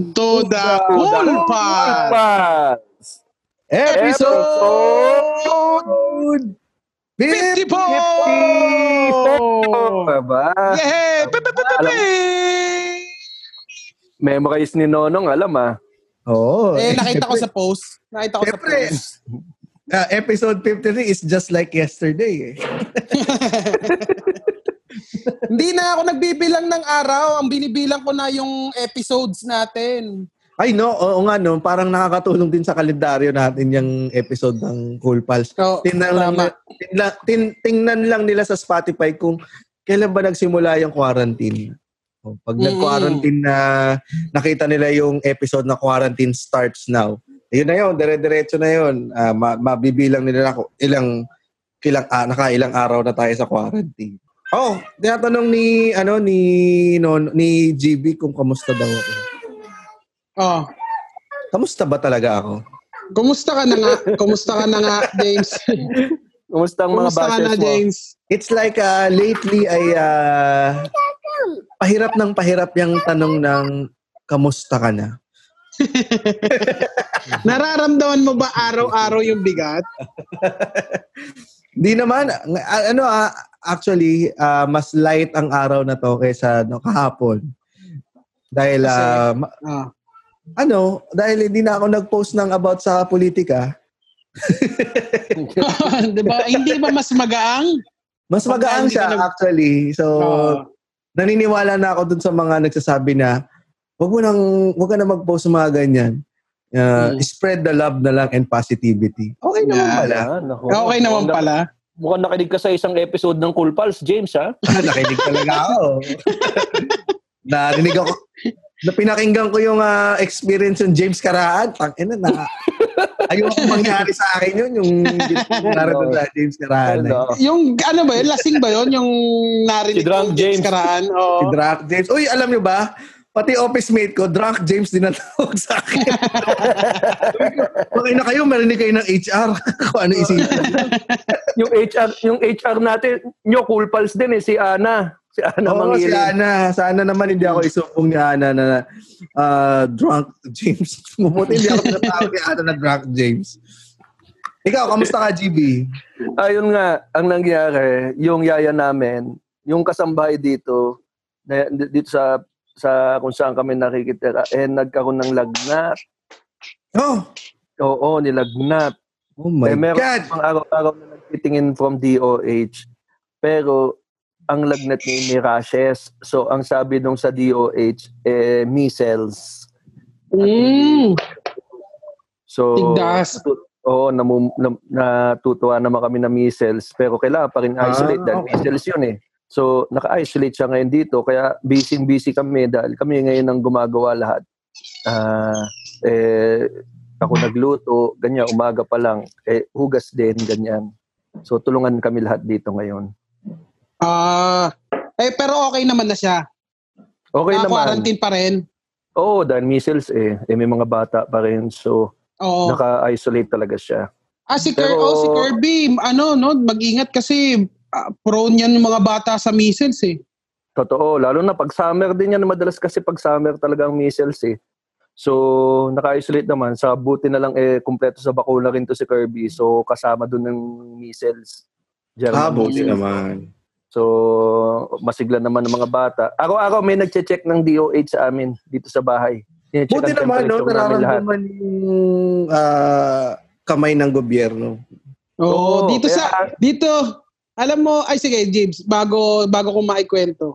Welcome to the Cool Pod Pass. Episode 54! Ba? Yay! Pe- pe- pe- pe- pe! Memorize ni Nonong, alam ah. Oo. Eh, nakita ko sa post. Nakita ko sa post. Ah, episode 53 is just like yesterday. Eh. Hindi na ako nagbibilang ng araw. Ang binibilang ko na yung episodes natin. Ay no, oo nga no, parang nakakatulong din sa kalendaryo natin yung episode ng Cool Pals. So, Tingnan lang, tingnan, tin, tingnan lang nila sa Spotify kung kailan ba nagsimula yung quarantine. O, Pag Mm. nag-quarantine na nakita nila yung episode na quarantine starts now. Ayun na yun, dire-diretso na yun. Ma- mabibilang nila ako ilang ilang ah, nakailang araw na tayo sa quarantine. Oh, tinatanong ni ano ni non ni GB kung kamusta daw ako. Oh. Kamusta ba talaga ako? Kumusta ka na nga? Kumusta ka na nga, James? Kumusta ang mga Kumusta ka bashes na, mo? James? It's like uh, lately ay uh, pahirap ng pahirap yung tanong ng kamusta ka na? Nararamdaman mo ba araw-araw yung bigat? Di naman ah, ano ah, actually ah, mas light ang araw na to kaysa no, kahapon. Dahil Kasi- ah, ma- Ah. ano, dahil hindi na ako nag-post ng about sa politika. Di ba? Hindi ba mas magaang? Mas magaang siya nag- actually. So Oo. naniniwala na ako dun sa mga nagsasabi na wag mo nang wag ka na mag-post ng mga ganyan. Uh, Mm. Spread the love na lang and positivity. Okay naman Yeah. pala. Ah, naku. okay naman pala. Mukhang nakinig ka sa isang episode ng Cool Pals, James ha? Nakinig talaga ako. Narinig ako. Na pinakinggan ko yung ah, experience yung James Karaan. Tangina na. Ayoko mangyari sa akin yun. Yung narito sa James Karaan. eh. Yung ano ba yun? Lasing ba yun? Yung narinig Si ko, James. Karaan? Si Oo. Drunk James. Uy, alam nyo ba? Pati office mate ko, Drunk James din natawag sa akin. Okay na kayo, marinig kayo ng HR. Kung ano isipin. yung HR, yung HR natin, nyo Cool Pals din eh, si Ana. Si Ana Oo, si Mangilin. Ana. Sana naman hindi ako isumpong ni Ana na ah, drunk James. Mabuti hindi ako tinatawag ni Ana na drunk James. Ikaw, kamusta ka, GB? Ayun nga, ang nangyari, yung yaya namin, yung kasambahay dito, dito sa sa kung saan kami nakikitira, eh nagkaroon ng lagnat. Oh, Oo, nilagnat. oh my eh, meron God. pang araw-araw na nagtitingin from DOH. Pero, ang lagnat niya may rashes. So, ang sabi nung sa DOH, eh, measles. Mm. So, Tigdas. Oo, namu, na, natutuwa naman kami na measles. Pero kailangan pa rin isolate Ah, dahil okay. measles yun eh. So, naka-isolate siya ngayon dito. Kaya busy-busy kami dahil kami ngayon ang gumagawa lahat. Ah, eh, ako nagluto, ganyan, umaga pa lang. Eh, hugas din, ganyan. So, tulungan kami lahat dito ngayon. Ah, eh, pero okay naman na siya. Okay Ah, naman. quarantine pa rin. Oo, dahil measles eh. eh. May mga bata pa rin. So, Oo. naka-isolate talaga siya. Ah, si, Kir- Pero- oh, si Kirby, ano, no, mag-ingat kasi ah, prone yan yung mga bata sa measles eh. Totoo, lalo na pag summer din yan, madalas kasi pag summer talaga ang measles eh. So, naka-isolate naman. Sa buti na lang eh, kumpleto sa bakuna rin to si Kirby. So, kasama dun ng measles. German Ah, buti measles. naman. So, masigla naman ng mga bata. Araw-araw may nagche-check ng DOH sa amin dito sa bahay. Buti naman, no? Nararamdaman yung ah, kamay ng gobyerno. Oo, Oo, dito kaya- sa, dito, alam mo, ay sige, James, bago, bago ko maikwento.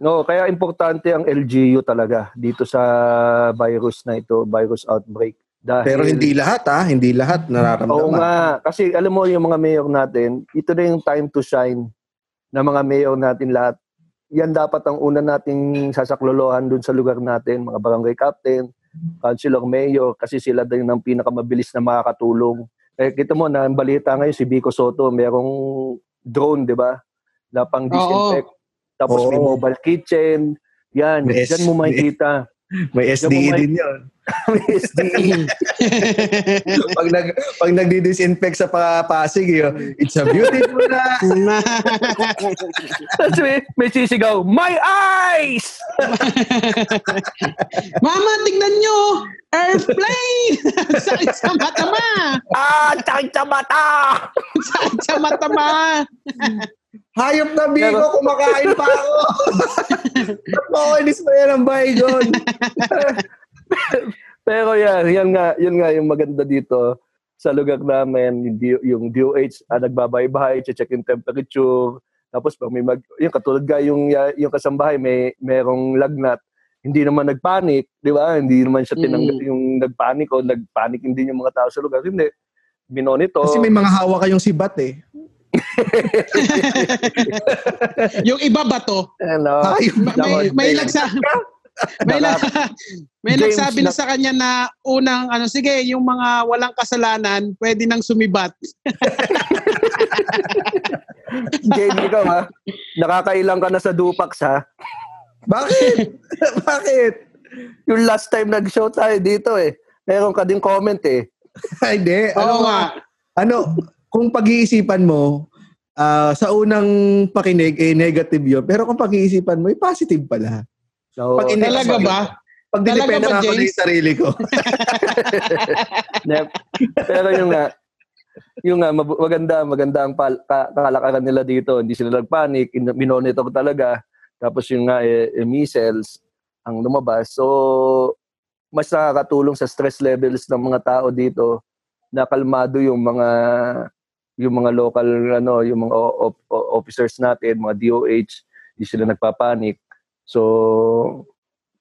No, kaya importante ang LGU talaga dito sa virus na ito, virus outbreak. Dahil, Pero hindi lahat, ha? Hindi lahat Oo nararamdaman. nga. Kasi alam mo yung mga mayor natin, ito na yung time to shine na mga mayor natin lahat. Yan dapat ang una nating sasaklolohan dun sa lugar natin, mga barangay captain, councilor, mayor, kasi sila din ang pinakamabilis na makakatulong. Eh, kita mo na ang balita ngayon si Vico Soto, merong drone, di ba? Na pang disinfect. Tapos may Oo. mobile kitchen. Yan, May dyan mo S- makikita. May SDE din yun. SDE. pag nag pag nagdi-disinfect sa pa- Pasig, yun, it's a beautiful na. Tapos may, may sisigaw, My eyes! Mama, tignan nyo! Airplane! Sakit sa mata ma! Ah, sakit sa mata! Sakit sa mata ma! Hayop na bigo, Pero- kumakain pa ako. Makinis pa yan ang baygon. Pero yan, yan nga, yun nga yung maganda dito sa lugar namin, yung, D- yung DOH, ah, nagbabaybahay, check yung temperature, tapos pag may mag, yung katulad ga yung, ya- yung kasambahay, may merong lagnat, hindi naman nagpanik, di ba? Hindi naman siya tinanggal Mm. yung nagpanik o nagpanik hindi yung mga tao sa lugar. Hindi. Binonito. Kasi may mga hawa kayong sibat eh. Yung iba ba to? ano, Hayop Ma- May, may, nagsa... May, na, may James nagsabi na na- sa kanya na unang ano sige yung mga walang kasalanan pwede nang sumibat. Jamie, ikaw ha, nakakailang ka na sa Dupax ha. Bakit? Bakit? Yung last time nag-show tayo dito eh, meron ka din comment eh. Ay, Hindi. Oo Ano, nga. ano, kung pag-iisipan mo, ah, sa unang pakinig, eh, negative yun. Pero kung pag-iisipan mo, eh, positive pala. So, Pag hindi- Talaga ba? Pag Talaga dinependa ba, ako ng sarili ko. Pero yung nga, yung nga, maganda, maganda ang pal- ka- kalakaran nila dito. Hindi sila nagpanik, in- minonitor talaga. Tapos yung nga, eh, eh, measles ang lumabas. So, mas nakakatulong sa stress levels ng mga tao dito na kalmado yung mga yung mga local ano yung mga o- o- officers natin mga DOH hindi sila nagpapanik so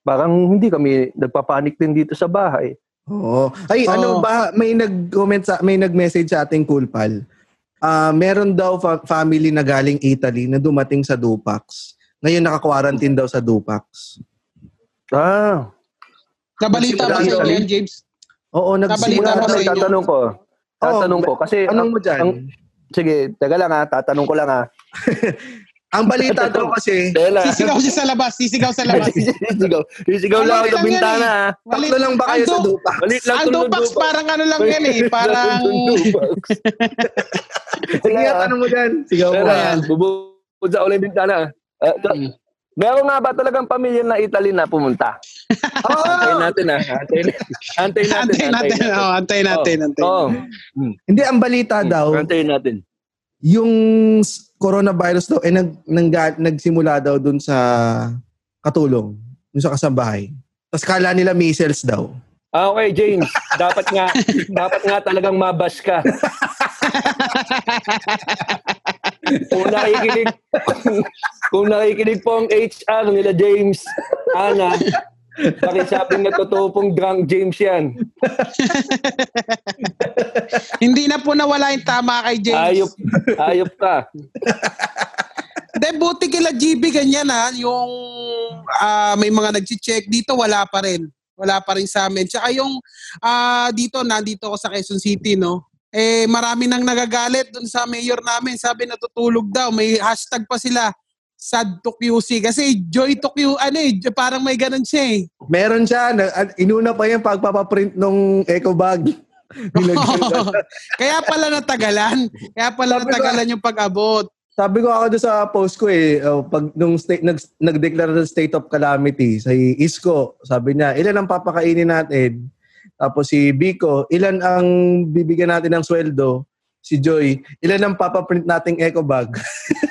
parang hindi kami nagpapanik din dito sa bahay Oo. Ay, Oo. ano ba, may nag-comment sa, may nag-message sa ating cool pal. Ah, meron daw fa- family na galing Italy na dumating sa Dupax. Ngayon naka-quarantine daw sa Dupax. ah Nabalita ba sa inyo yan, James? Oo, nagsimula inyo? tatanong ko. Tatanong ko. Kasi, Anong ang, mo dyan? ang- sige, teka lang ha, tatanong ko lang ha. Ang balita daw kasi, lang. Sisigaw siya sa labas, sisigaw sa labas. Sisigaw. Sisigaw Ano lang ako sa yan bintana eh. ha. tatlo lang ba kayo sa du- Dupax? Balit lang Ang Dupax Dupax. parang ano lang yan eh, parang Sige nga, tanong mo dyan. Sigaw mo. Ayan. bubukod sa ulit bintana. Uh, meron nga ba talagang pamilya na Italy na pumunta? Oo! natin ha. Antayin, antayin natin. Antay natin, oh, antay natin, antay. Oo. Hindi, ang balita daw, Antayin natin. yung coronavirus daw, eh, nag, nang, nagsimula daw dun sa katulong, dun sa kasambahay. Tapos kala nila measles daw. Ah, okay, James. dapat nga, dapat nga talagang mabas ka. kung nakikinig, kung nakikinig po ang HR nila James, Ana, pakisabing na totoo pong drunk James yan. Hindi na po nawala yung tama kay James. Ayop, ayop ka. Hindi, buti kila GB ganyan ha, yung ah, may mga nag-check dito, wala pa rin. Wala pa rin sa amin. Tsaka yung ah, dito, nandito ako sa Quezon City, no? Eh, marami nang nagagalit dun sa mayor namin. Sabi natutulog daw. May hashtag pa sila. Sad to QC. Kasi joy to Q, ano eh, parang may ganun siya eh. Meron siya, inuna pa yung pagpapaprint nung eco bag. Kaya pala natagalan. Kaya pala Sabi ko- natagalan yung pag-abot. Sabi ko ako doon sa post ko eh, oh, pag nung state, nag, nag-declare ng state of calamity sa Isko, sabi niya, ilan ang papakainin natin? Tapos si Biko, ilan ang bibigyan natin ng sweldo? Si Joy, ilan ang papaprint nating eco bag?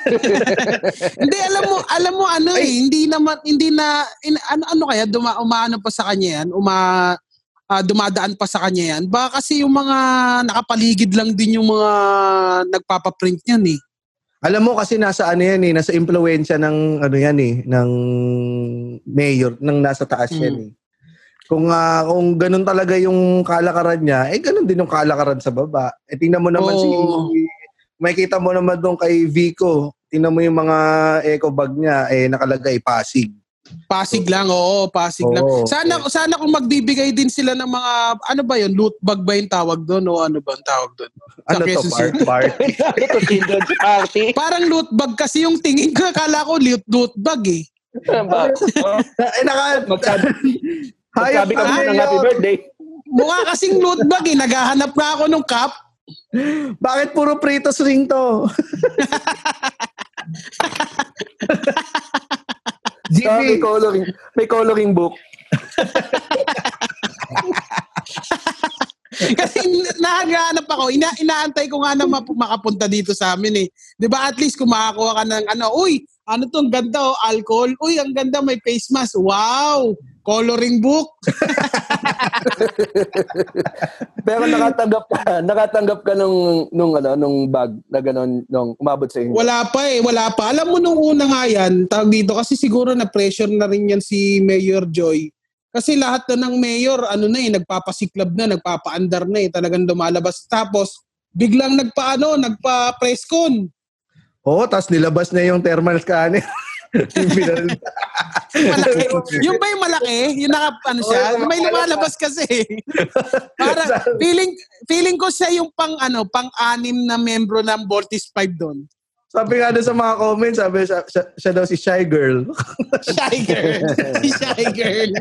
hindi alam mo alam mo ano eh hindi naman hindi na in, ano ano kaya duma umaano pa sa kanya yan uma ah, dumadaan pa sa kanya yan baka kasi yung mga nakapaligid lang din yung mga nagpapaprint niyan eh Alam mo kasi nasa ano yan eh, nasa impluwensya ng ano yan eh, ng mayor, ng nasa taas Mm. yan eh. Kung ah, kung ganun talaga yung kalakaran niya, eh ganun din yung kalakaran sa baba. Eh tingnan mo naman si Oo. makikita mo naman doon kay Vico, tingnan mo yung mga eco bag niya eh nakalagay Pasig. pasig lang oo pasig lang Oo. sana sana kung magbibigay din sila ng mga ano ba yun loot bag ba yung tawag doon o ano ba ang tawag doon Ano to, Quezon part, City. part? Ito, children's party. parang loot bag kasi yung tingin ko akala ko loot, loot bag eh Ba- oh, Eh, naka... Hayop ka kami ng happy birthday. Mukha kasing loot bag eh. Naghahanap nga ako ng cup. Bakit puro Pritos ring to? Ah, may GB, coloring, may coloring book. Kasi naghahanap ako. Ina inaantay ko nga na makapunta dito sa amin eh. 'Di ba At least kung makakuha ka ng ano, uy, ano to, ang ganda oh, alcohol. Uy, ang ganda, may face mask. Wow! Coloring book. Pero nakatanggap ka, nakatanggap ka nung, nung, ano, nung bag na gano'n, nung umabot sa inyo. Wala pa eh, wala pa. Alam mo nung una nga yan, tawag dito, kasi siguro na pressure na rin yan si Mayor Joy. Kasi lahat na ng mayor, ano na eh, nagpapasiklab na, nagpapaandar na eh, talagang lumalabas. Tapos, biglang nagpa, ano, nagpa-press con. Oo, tapos nilabas na yung thermal scanner. Malaki. yung ba yung malaki? Yung naka, ano siya? Yung may lumalabas kasi. Para, feeling, feeling ko siya yung pang, ano, pang-anim na membro ng Voltis 5 doon. sabi nga sa mga comments, sabi siya, siya, siya daw si Shy Girl. Shy girl. Shy girl.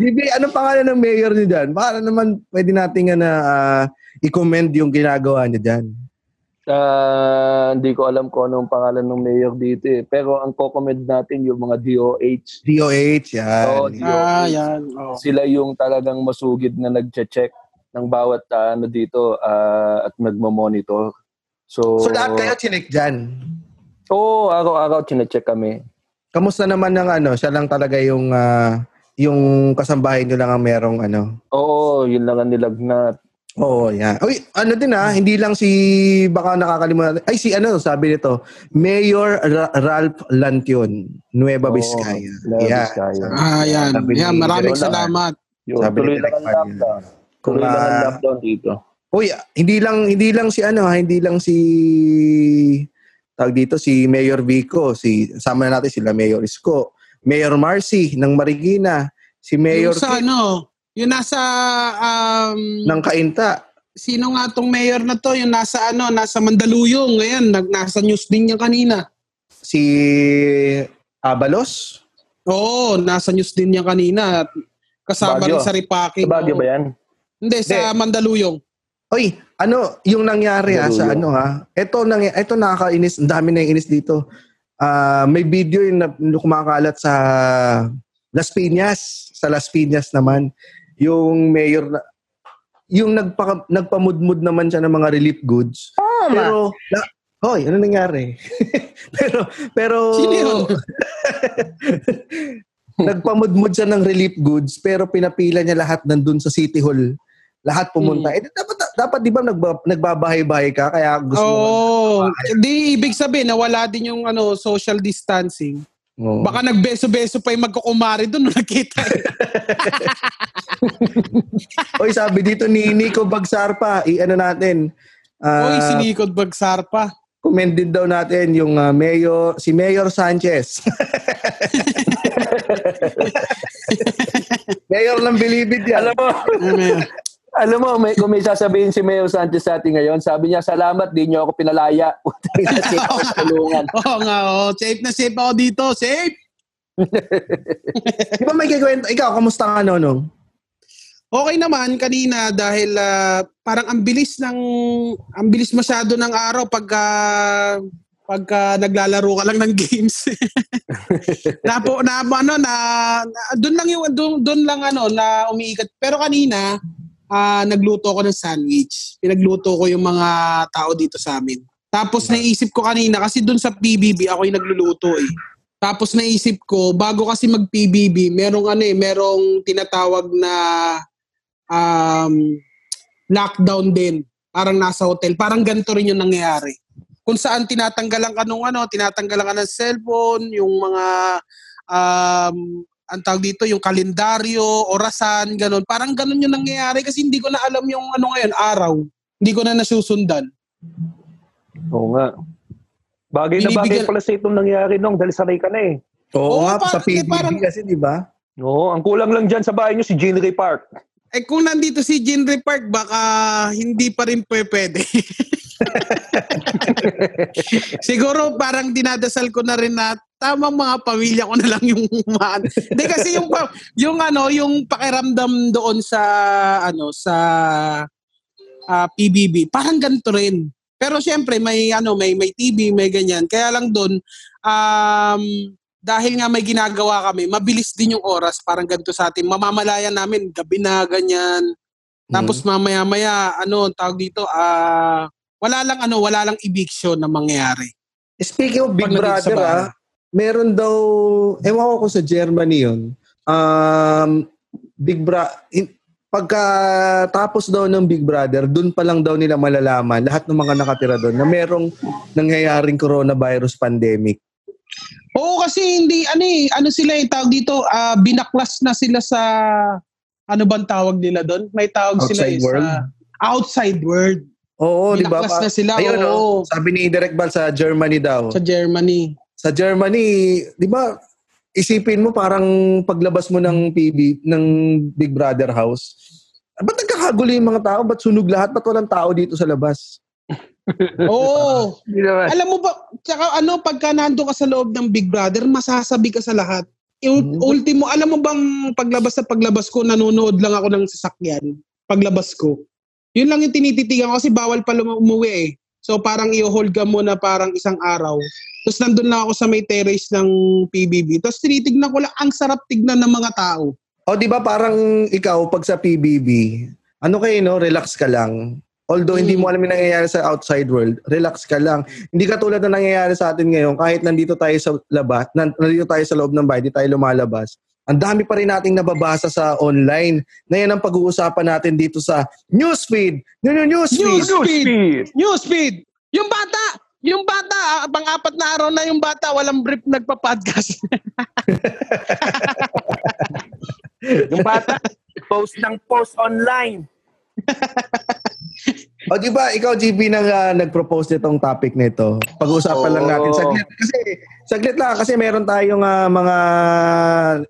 GB, anong pangalan ng mayor niyo dyan? Baka naman pwede natin nga na ah, i-commend yung ginagawa niya dyan. Ah, hindi ko alam kung anong pangalan ng mayor dito eh. Pero ang ko-comment natin yung mga DOH. DOH, yan. Oo, Ah, yan. Oh. Sila yung talagang masugid na nagche-check ng bawat ah, ano dito ah, at nagmo-monitor. So, So lahat kayo chinik dyan. Oo, araw-araw chinecheck kami. Kamusta naman ng ano, siya lang talaga yung ah, yung kasambahay niyo lang ang merong ano. Oo, yun lang ang nilagnat. Oo, yan. Uy, ano din ah, hindi lang si, baka nakakalimutan. Ay, si ano, sabi nito, Mayor Ra- Ralph Lantion, Nueva Vizcaya. Nueva Yeah. Vizcaya. Ah, yan. Sabi Yan, maraming salamat. Yun, Sabi tuloy lang ang lockdown. Kung, Tuloy lang ang ah, lockdown dito. Uy, hindi lang hindi lang si ano, ha, hindi lang si tawag dito si Mayor Vico, si sama na natin sila Mayor Isko, Mayor Marcy ng Marikina, si Mayor Yung sa Kim ano, yung nasa, um, ng Kainta, sino nga tong mayor na to, yung nasa ano, nasa Mandaluyong, ngayon, nag, nasa news din niya kanina. si Abalos, Oo, nasa news din niya kanina. At Kasama Baguio. rin sa repacking. Sa Baguio ba yan? Hindi, sa Mandaluyong. Oy, ano yung nangyari ha sa ano ha? Ito nang ito nakakainis, ang dami na inis dito. Ah, may video yung kumakalat sa Las Piñas, sa Las Piñas naman, yung mayor na yung nagpa, nagpamudmud naman siya ng mga relief goods. Pero na, Hoy, ano nangyari? pero pero nagpamudmud siya ng relief goods pero pinapila niya lahat nandun sa City Hall. Lahat pumunta. Hmm. Eh, dapat, dapat di ba nagba, nagbabahay-bahay ka kaya gusto mo. Oo. Di ibig sabihin, nawala din yung ano, social distancing. Oo. Baka nagbeso-beso pa yung magkukumari doon nung nakita. Oy, sabi dito ni Nico Bagsarpa, i-ano natin. ah, Uy, sinikod bagsar pa. commend din daw natin yung ah, Mayor, si Mayor Sanchez. Mayor ng Bilibid yan. Alam mo? Alam mo, may, kung may sasabihin si Mayor Sanchez sa atin ngayon, sabi niya, salamat, di niyo ako pinalaya. Kasi ako sa tulungan. Oo nga, oh. safe na safe ako dito. Safe! Di ba may kikwento? Ikaw, kamusta ka nonong? Okay naman kanina dahil ah, parang ang bilis ng ang bilis masyado ng araw pagka pagka naglalaro ka lang ng games. na po na ano na, na doon lang yung doon, doon lang ano na umiikat. Pero kanina ah, nagluto ako ng sandwich. Pinagluto ko yung mga tao dito sa amin. Tapos naisip ko kanina kasi doon sa PBB ako yung nagluluto eh. Tapos naisip ko bago kasi mag PBB, merong ano eh, merong tinatawag na um, lockdown din. Parang nasa hotel. Parang ganito rin yung nangyayari. Kung saan tinatanggalan ka nung ano, tinatanggalan ka ng cellphone, yung mga um, ang tawag dito, yung kalendaryo, orasan, ganun. Parang ganun yung nangyayari kasi hindi ko na alam yung ano ngayon, araw. Hindi ko na nasusundan. Oo nga. Bagay na bagay pala sa itong nangyari nung dahil sanay ka na eh. Oo Oo, nga, sa parang- PBB parang- kasi, di ba? Oo, ang kulang lang dyan sa bahay niyo si Jean Ray Park. Eh kung nandito si Jinri Park, baka hindi pa rin pwe- pwede. Siguro parang dinadasal ko na rin na tamang mga pamilya ko na lang yung maan. Hindi kasi yung yung ano, yung pakiramdam doon sa ano sa ah, PBB, parang ganito rin. Pero syempre may ano, may may TV, may ganyan. Kaya lang doon um dahil nga may ginagawa kami, mabilis din yung oras, parang ganito sa atin. Mamamalayan namin gabi na ganyan. Tapos mamaya-maya ano, tawag dito, ah wala lang ano, wala lang eviction na mangyayari. Speaking of Big Pag Brother, ah, meron daw, ewan ko kung sa Germany yun, um, Big Bra, in, pagka tapos daw ng Big Brother, dun pa lang daw nila malalaman, lahat ng mga nakatira doon, na merong nangyayaring coronavirus pandemic. Oo, kasi hindi, ano eh, ano sila eh, tawag dito, ah, binaklas na sila sa, ano bang tawag nila doon? May tawag sila Outside eh, world? sa outside world. Oo, di ba? binaklas na sila, Ayun, oo, oh, sabi ni Direk Bal sa Germany daw. sa Germany. Sa Germany, di ba, isipin mo parang paglabas mo ng PB, ng Big Brother house, ba't nagkakagulo yung mga tao? Ba't sunog lahat? Ba't walang tao dito sa labas? Oo. Naman. Alam mo ba, tsaka ano, pagka nando ka sa loob ng Big Brother, masasabi ka sa lahat. Mhm. ultimo, alam mo bang paglabas sa paglabas ko, nanonood lang ako ng sasakyan. Paglabas ko. Yun lang yung tinititigan ko kasi bawal pa lum- umuwi eh. So parang i-hold ka muna parang isang araw. Tapos nandun lang ako sa may terrace ng PBB. Tapos tinitignan ko lang, ang sarap tignan ng mga tao. O di ba parang ikaw pag sa PBB, ano kayo no, relax ka lang. Although hindi Mm. mo alam yung nangyayari sa outside world, relax ka lang. Hindi ka tulad na nangyayari sa atin ngayon, kahit nandito tayo sa labas, nan- nandito tayo sa loob ng bahay, di tayo lumalabas. Ang dami pa rin nating nababasa sa online. Na yan ang pag-uusapan natin dito sa newsfeed. New, new, newsfeed. Newsfeed! Newsfeed! Yung bata! Yung bata, ah, pang-apat na araw na yung bata, walang brief nagpa-podcast. Yung bata, post ng post online. O di ba, ikaw GB nang ah, nag-propose nitong topic nito. Pag-uusapan lang natin saglit kasi saglit lang kasi meron tayong ah, mga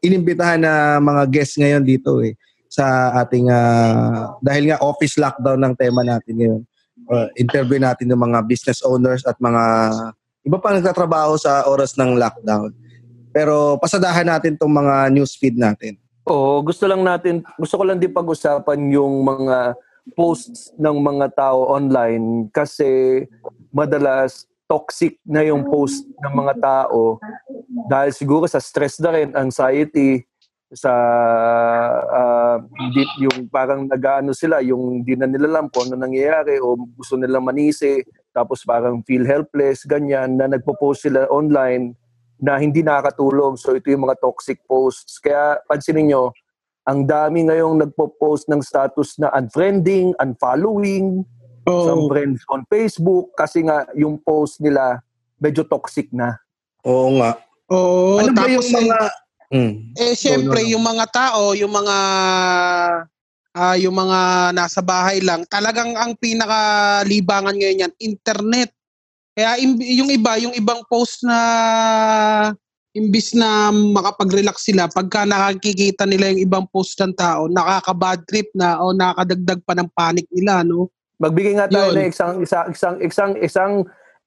inimbitahan na mga guests ngayon dito eh sa ating ah, dahil nga office lockdown ng tema natin ngayon. Uh, interview natin ng mga business owners at mga iba pa nagtatrabaho sa oras ng lockdown. Pero pasadahan natin tong mga newsfeed natin. Oo, gusto lang natin, gusto ko lang din pag-usapan yung mga posts ng mga tao online kasi madalas toxic na yung post ng mga tao dahil siguro sa stress na rin, anxiety, sa hindi, yung parang nag-ano sila, yung hindi na nila alam kung ano nangyayari o gusto nilang manisi, tapos parang feel helpless, ganyan, na nagpo-post sila online na hindi nakakatulong. So ito yung mga toxic posts. Kaya pansinin nyo, ang dami ngayong nagpo-post ng status na unfriending, unfollowing, some Oh. friends on Facebook kasi nga yung post nila medyo toxic na. Oo nga. Oo, ano ba yung tapos mga Mm. eh, eh syempre no, no. yung mga tao, yung mga ah yung mga nasa bahay lang, talagang ang pinakalibangan ngayon yan, internet. Kaya im- yung iba, yung ibang post na imbis na makapag-relax sila, pagka nakakikita nila yung ibang post ng tao, nakaka-bad trip na o nakakadagdag pa ng panic nila, no? Magbigay nga tayo ng isang isang isang isang isang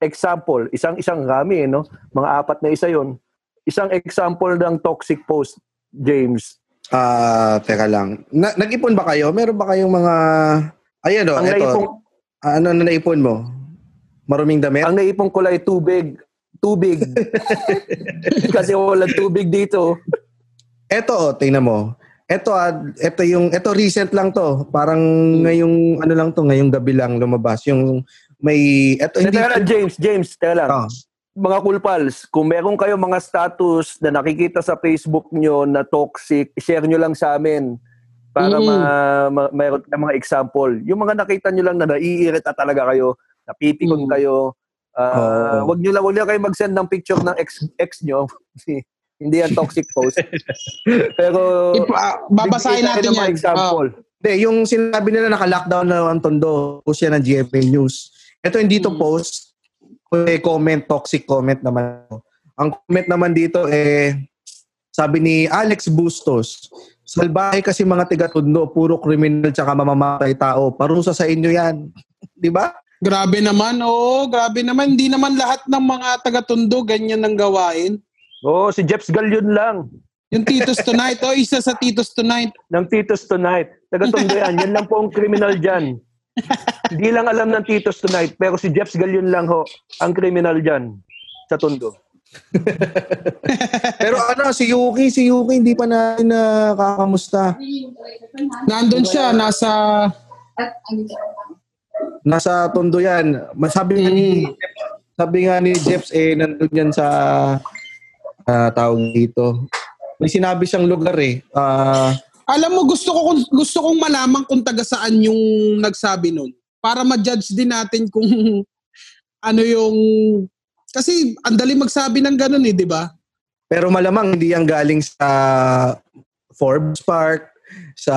example, isang isang rami, no? Mga apat na isa 'yon. Isang example ng toxic post, James. Ah, teka lang. Na- nag-ipon ba kayo? Meron ba kayong mga Ayan oh, ang eto. naipong Ano na naipon mo? Maruming damit? ang naipong kulay tubig, tubig. Kasi wala tubig dito. Eto oh, tingnan mo. Eto ah, eto yung eto recent lang to. Parang Hmm. ngayong ano lang to, ngayong gabi lang lumabas yung may eto hindi Teka lang, James, James, teka lang. Oh. Mga cool pals, kung meron kayo mga status na nakikita sa Facebook nyo na toxic, share nyo lang sa amin para Mm. ma, ma, mayroon na mga example. Yung mga nakita nyo lang na naiirita talaga kayo, napipikon Mm. kayo, ah, Oo. wag nyo lang, wag nyo kayo mag-send ng picture ng ex, ex nyo. Hindi yan toxic post. Pero, Ipa- ah, babasahin natin yan. example. Hindi, yung sinabi nila naka-lockdown na ang tondo, post yan ng GMA News. Ito hindi to Mm. post, may comment, toxic comment naman. Ang comment naman dito eh, sabi ni Alex Bustos, salbahe kasi mga tiga-tondo, puro kriminal tsaka mamamatay tao. Parusa sa inyo yan. Di ba? Grabe naman, oo, grabe naman. Hindi naman lahat ng mga taga-tundo ganyan ang gawain. Oo, si Jeps Galion lang. Yung Titos Tonight. O, isa sa Titos Tonight. ng Titos Tonight. Taga-tondo yan. Yan lang po ang criminal dyan. Hindi lang alam ng Titos Tonight, pero si Jeps Galion lang ho, ang criminal dyan sa tondo. Pero ano, si Yuki, si Yuki, hindi pa natin nakakamusta. Nandun siya, nasa... Nasa tondo yan. Sabi nga ni, sabi nga ni Jeps, eh, nandun yan sa uh, tawag dito. May sinabi siyang lugar eh. Ah, Alam mo, gusto ko gusto kong malaman kung taga saan yung nagsabi nun. Para ma-judge din natin kung ano yung... Kasi ang dali magsabi ng ganun eh, di ba? pero malamang hindi yan galing sa Forbes Park, sa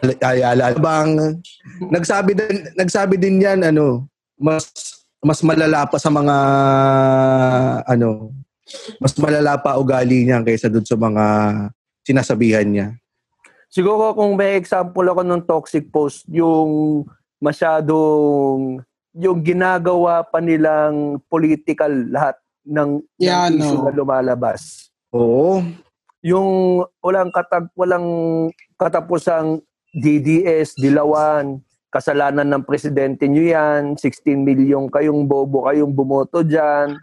Al- Ayala Albang. Nagsabi din nagsabi din yan ano, mas mas malala pa sa mga ano, mas malala pa ugali niya kaysa dun sa mga sinasabihan niya. Siguro kung may example ako ng toxic post, yung masyadong yung ginagawa pa nilang political lahat ng, ng Yan, issue no. na lumalabas. Oo. Yung walang katag walang katapusang DDS, dilawan, kasalanan ng presidente nyo yan, 16 milyon kayong bobo kayong bumoto dyan.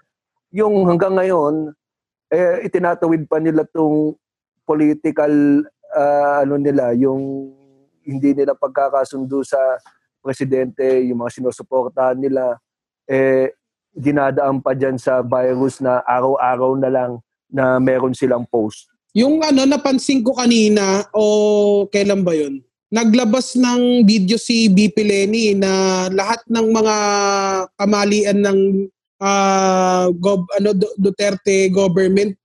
Yung hanggang ngayon, eh, itinatawid pa nila tong political, ah, ano nila, yung hindi nila pagkakasundo sa presidente, yung mga sinusuportahan nila, eh, dinadaan pa dyan sa virus na araw-araw na lang na meron silang post. Yung ano, napansin ko kanina, o kailan ba yun? Naglabas ng video si BP Lenny na lahat ng mga kamalian ng ah, gov, ano, Du- Duterte government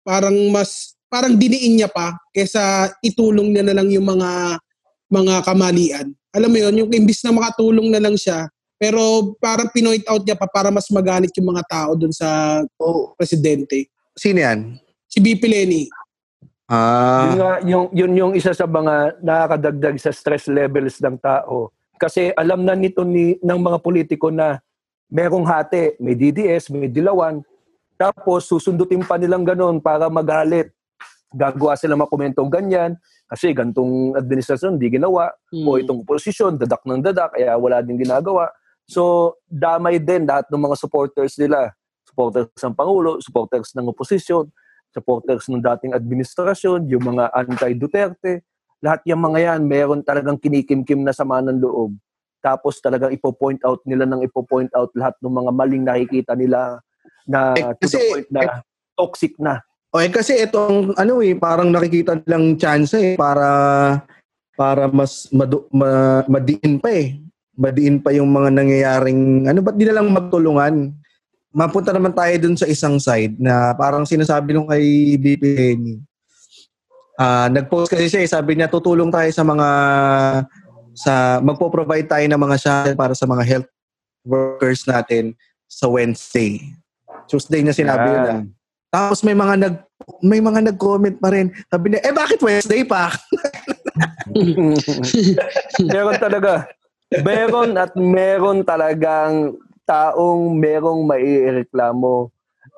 parang mas parang diniin niya pa kaysa itulong niya na lang yung mga mga kamalian. Alam mo yun, yung imbis na makatulong na lang siya, pero parang pinoint out niya pa para mas magalit yung mga tao dun sa Oh, presidente. sino yan? Si BP Lenny. Yun, Ah, nga, yung, yun yung isa sa mga nakakadagdag sa stress levels ng tao. Kasi alam na nito ni, ng mga politiko na merong hati, may DDS, may dilawan, tapos susundutin pa nilang ganun para magalit. Gagawa sila mga komentong ganyan, kasi gantong administrasyon hindi ginawa, o itong posisyon, dadak ng dadak, kaya wala din ginagawa. So, damay din lahat ng mga supporters nila. Supporters ng Pangulo, supporters ng oposisyon, supporters ng dating administrasyon, yung mga anti-Duterte, lahat yung mga yan, meron talagang kinikimkim na sama ng loob. Tapos talagang ipo-point out nila ng ipo-point out lahat ng mga maling nakikita nila na Eh, to the kasi- point na toxic na. Okay, kasi itong ano eh, parang nakikita lang chance eh para para mas madu, ma, madiin pa eh. Madiin pa yung mga nangyayaring ano ba't di na lang magtulungan? Mapunta naman tayo dun sa isang side na parang sinasabi nung kay BP Lenny. Ah, nag-post kasi siya, eh, sabi niya tutulong tayo sa mga sa magpo-provide tayo ng mga shuttle para sa mga health workers natin sa Wednesday. Tuesday niya sinabi yun. ah. Tapos may mga nag may mga nag-comment pa rin. Sabi niya, eh bakit Wednesday pa? meron talaga. Meron at meron talagang taong merong maireklamo.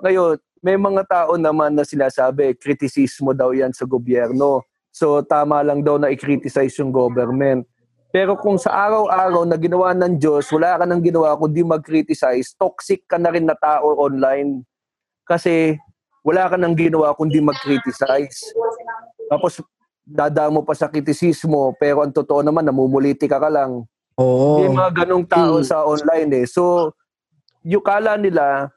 Ngayon, may mga tao naman na sinasabi, kritisismo daw yan sa gobyerno. So, tama lang daw na i-criticize yung government. Pero kung sa araw-araw na ginawa ng Diyos, wala ka nang ginawa kundi mag-criticize, toxic ka na rin na tao online. Kasi wala ka nang ginawa kundi mag-criticize. Tapos dadamo pa sa kritisismo, pero ang totoo naman, namumulitika ka lang. Oo. May mga ganong tao Mm. sa online eh. So, yung kala nila,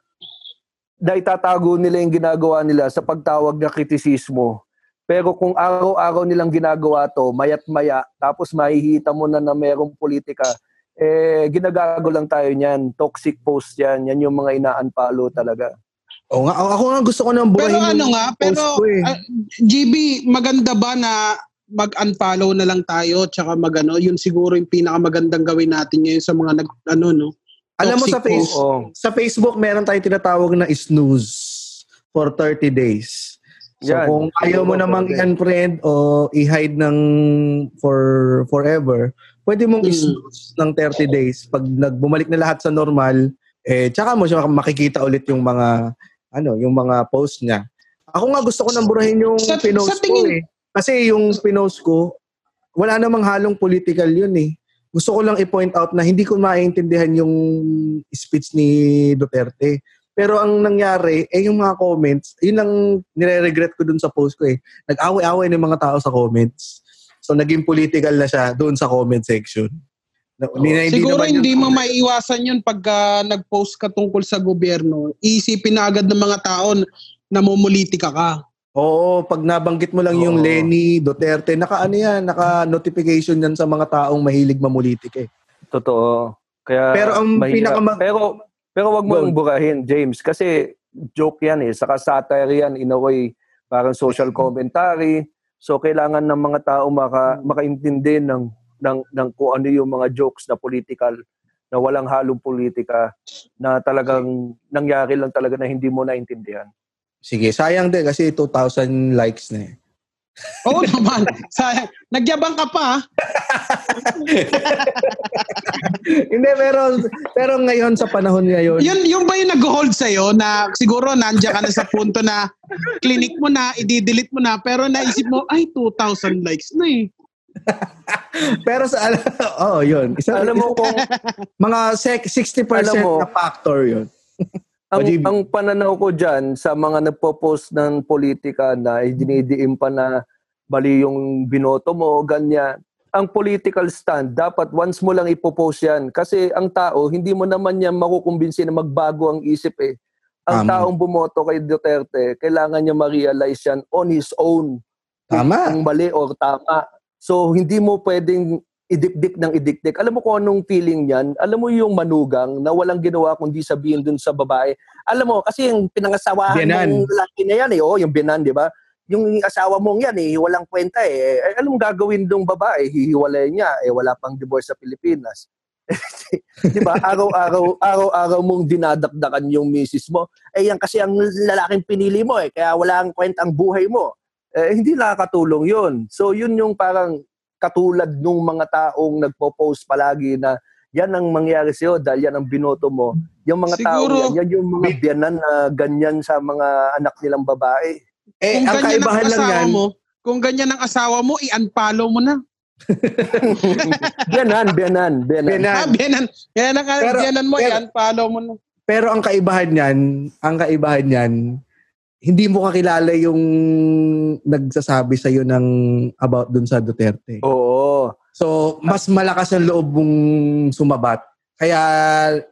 na itatago nila yung ginagawa nila sa pagtawag na kritisismo. Pero kung araw-araw nilang ginagawa to, mayat maya, tapos mahihita mo na na merong politika, eh, ginagago lang tayo niyan. Toxic post yan. Yan yung mga ina-unfollow talaga. Oo nga, ako nga gusto ko nang burahin Pero ano nga, pero eh. ah, GB, maganda ba na mag-unfollow na lang tayo tsaka magano, yun siguro yung pinakamagandang gawin natin ngayon sa mga nag ano no. Alam mo sa toxic face, post. Oo. sa Facebook meron tayong tinatawag na snooze for 30 days. So Yan. kung ayaw mo namang i-unfriend o i-hide ng for forever, pwede mong Mm. i-snooze ng 30 days. Pag nagbumalik na lahat sa normal, eh tsaka mo siya makikita ulit yung mga ano, yung mga post niya. Ako nga gusto ko nang burahin yung Sa- pinost sa tingin- ko eh. Kasi yung pinost ko, wala namang halong political yun eh. Gusto ko lang i-point out na hindi ko maintindihan yung speech ni Duterte. Pero ang nangyari, eh yung mga comments, yun ang nire-regret ko dun sa post ko eh. Nag-away-away ng mga tao sa comments. So naging political na siya doon sa comment section. Na, Oh, na- Siguro naman hindi mo maiiwasan yun pagka nag-post ka tungkol sa gobyerno. Iisipin na agad ng mga tao na mumulitika ka. Oo, pag nabanggit mo lang yung Oo. Lenny, Duterte, naka ano yan, naka-notification yan sa mga taong mahilig mamulitik eh. Totoo. Kaya Pero ang mahirap. pinaka- pero pero wag mo yung burahin, James, kasi joke yan eh. Saka satire yan in a way, parang social commentary. So kailangan ng mga tao maka makaintindi ng ng ng kung ano yung mga jokes na political na walang halong politika na talagang nangyari lang talaga na hindi mo naintindihan. Sige, sayang din kasi 2,000 likes na eh. Oo naman. Sayang. Nagyabang ka pa. ah. Hindi, pero, pero ngayon sa panahon ngayon, Yun, yung ba yung nag-hold sa'yo na siguro nandiyan ka na sa punto na clinic mo na, i-delete mo na, pero naisip mo, ay, 2,000 likes na eh. pero sa, oh, yun. Isa, Alam mo kung mga sec- 60% Alam mo- na factor yun. Ang, JB. ang pananaw ko dyan sa mga nagpo-post ng politika na dinidiin pa na bali yung binoto mo, ganyan. Ang political stand, dapat once mo lang ipopost yan. Kasi ang tao, hindi mo naman yan makukumbinsi na magbago ang isip eh. Ang Tama. taong bumoto kay Duterte, kailangan niya ma-realize yan on his own. Tama. Kung mali or tama. So, hindi mo pwedeng idikdik ng idikdik. Alam mo kung anong feeling niyan? Alam mo yung manugang na walang ginawa kundi sabihin dun sa babae. Alam mo, kasi yung pinangasawahan Biyanan. ng lalaki na yan eh. Oh, yung binan, di ba? Yung asawa mong yan eh, walang kwenta eh. eh alam mo gagawin dong babae? Hihiwalay niya. Eh, wala pang divorce sa Pilipinas. di ba? Araw-araw, araw-araw mong dinadakdakan yung misis mo. Eh, yan kasi ang lalaking pinili mo eh. Kaya wala ang kwenta ang buhay mo eh, hindi nakakatulong yun. So yun yung parang katulad nung mga taong nagpo-post palagi na yan ang mangyari sa'yo dahil yan ang binoto mo. Yung mga Siguro- tao yan, yan yung mga biyanan na ganyan sa mga anak nilang babae. Eh, kung ang ganyan ang kaibahan lang asawa yan, mo, kung ganyan ang asawa mo, i-unfollow mo na. Biyanan, biyanan, biyanan. Biyanan. Ah, biyanan, biyanan, ka, Pero- biyanan mo, pero- i-unfollow mo na. pero ang kaibahan niyan, ang kaibahan niyan, hindi mo kakilala yung nagsasabi sa iyo ng about dun sa Duterte. Oo. So, mas malakas ang loob mong sumabat. Kaya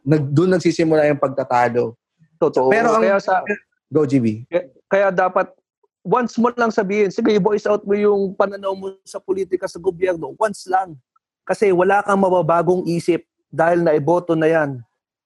nag doon nagsisimula yung pagtatalo. Totoo. Pero ang- kaya, sa, Go GB. kaya dapat once mo lang sabihin, sige, voice out mo yung pananaw mo sa politika sa gobyerno. Once lang. Kasi wala kang mababagong isip dahil naiboto na yan.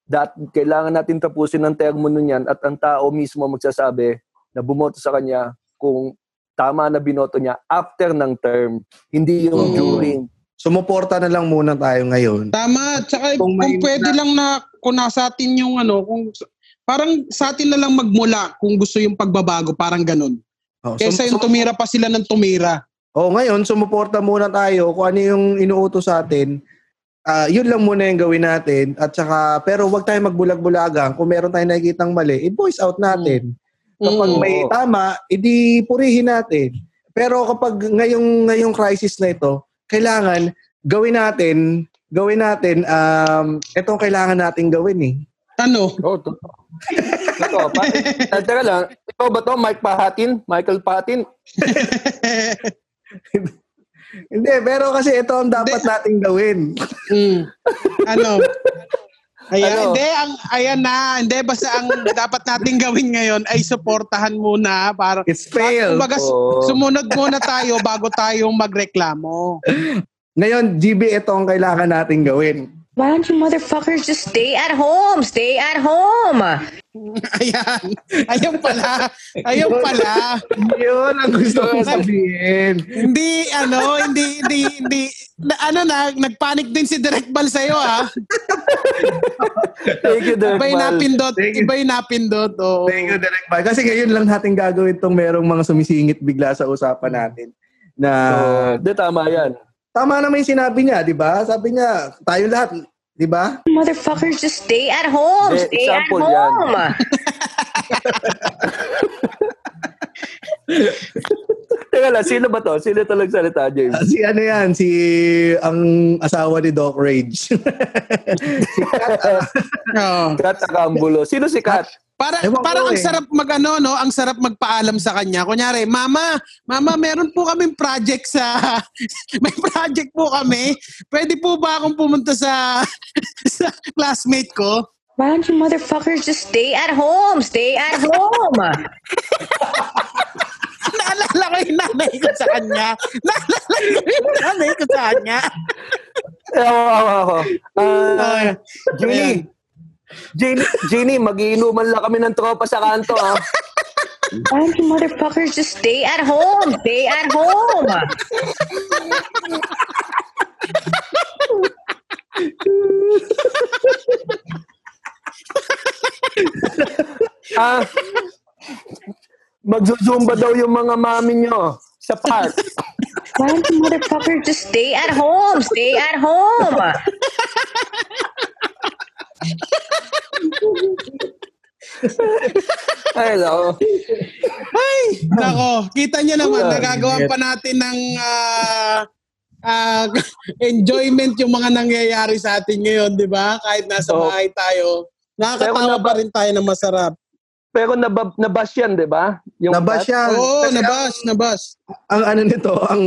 Dat, kailangan natin tapusin ang termo nun yan at ang tao mismo magsasabi na bumoto sa kanya kung tama na binoto niya after ng term, hindi yung Oo. during. Sumuporta na lang muna tayo ngayon. Tama, tsaka Kung kung, pwede lang na, kung nasa atin yung ano, kung parang sa atin na lang magmula kung gusto yung pagbabago, parang ganun. Oh, Kesa sum- yung tumira pa sila ng tumira. Oh, ngayon sumuporta muna tayo kung ano yung inuutos sa atin. Ah, yun lang muna yung gawin natin at saka pero wag tayong magbulag-bulagan kung meron tayong nakikitang mali, i-voice out natin. Kapag Mm. may Oo. tama, edi purihin natin. Pero kapag ngayong ngayong crisis na ito, kailangan gawin natin, gawin natin um itong kailangan nating gawin eh. Ano? Oo, oh, totoo. totoo. Pa, eh, teka lang, ikaw ba to? Mike Pahatin? Michael Pahatin? Hindi, pero kasi ito ang dapat nating gawin. Mm. Ano? Ayan, Ano? hindi, ang, ayan na, hindi, basta ang dapat nating gawin ngayon ay suportahan muna para It's fail. Kumbaga, Oo. sumunod muna tayo bago tayo magreklamo. Ngayon, GB, ito ang kailangan nating gawin. Why don't you motherfuckers just stay at home? Stay at home. Ayan. Ayun pala. Ayun pala. Yun ang gusto kong sabihin. Hindi, ano, hindi, hindi, hindi, na, ano na, nagpanik din si Direk Bal sa'yo, ha? Thank you, Dirk Iba yung Val. napindot, Thank you. iba yung napindot, oo. Thank you, Direk Bal. Kasi ngayon lang natin gagawin tong merong mga sumisingit bigla sa usapan natin. Na Oo. Di, tama yan. tama naman yung sinabi niya, di ba? Sabi niya, tayo lahat, di ba? Motherfuckers just stay at home. Eh, Stay at yan. Teka lang, sino ba to? Sino to nagsalita, James? Ah, si ano yan, si ang asawa ni Doc Rage. si Kat, Oo. Kat Akambulo. Sino si Kat? Para Ewan ko parang ang eh. sarap magano no, ang sarap magpaalam sa kanya. Kunyari, "Mama, mama, meron po kaming project sa may project po kami. Pwede po ba akong pumunta sa sa classmate ko?" Why don't you motherfuckers just stay at home? Stay at home. Naalala ko yung nanay ko sa kanya. Naalala ko yung nanay ko sa kanya. Ah, Okay. Jenny. Jenny, Jenny, magiinuman lang kami ng tropa sa kanto, ah. Why don't you motherfuckers just stay at home? Stay at home. Ah, Magzuzumba daw yung mga mami nyo sa park. Why don't you motherfuckers just stay at home? Stay at home. Ay, no. Ay, nako, kita niyo naman, Ah, nagagawa pa natin ng ah, ah, enjoyment yung mga nangyayari sa atin ngayon, di ba? Kahit nasa Oo. bahay tayo, nakakatawa naba- pa rin tayo ng masarap. Pero nabab, nabas yan, di ba? Yung nabas Kat? siya. Oo, Kasi nabas, nabas. ang ano nito, ang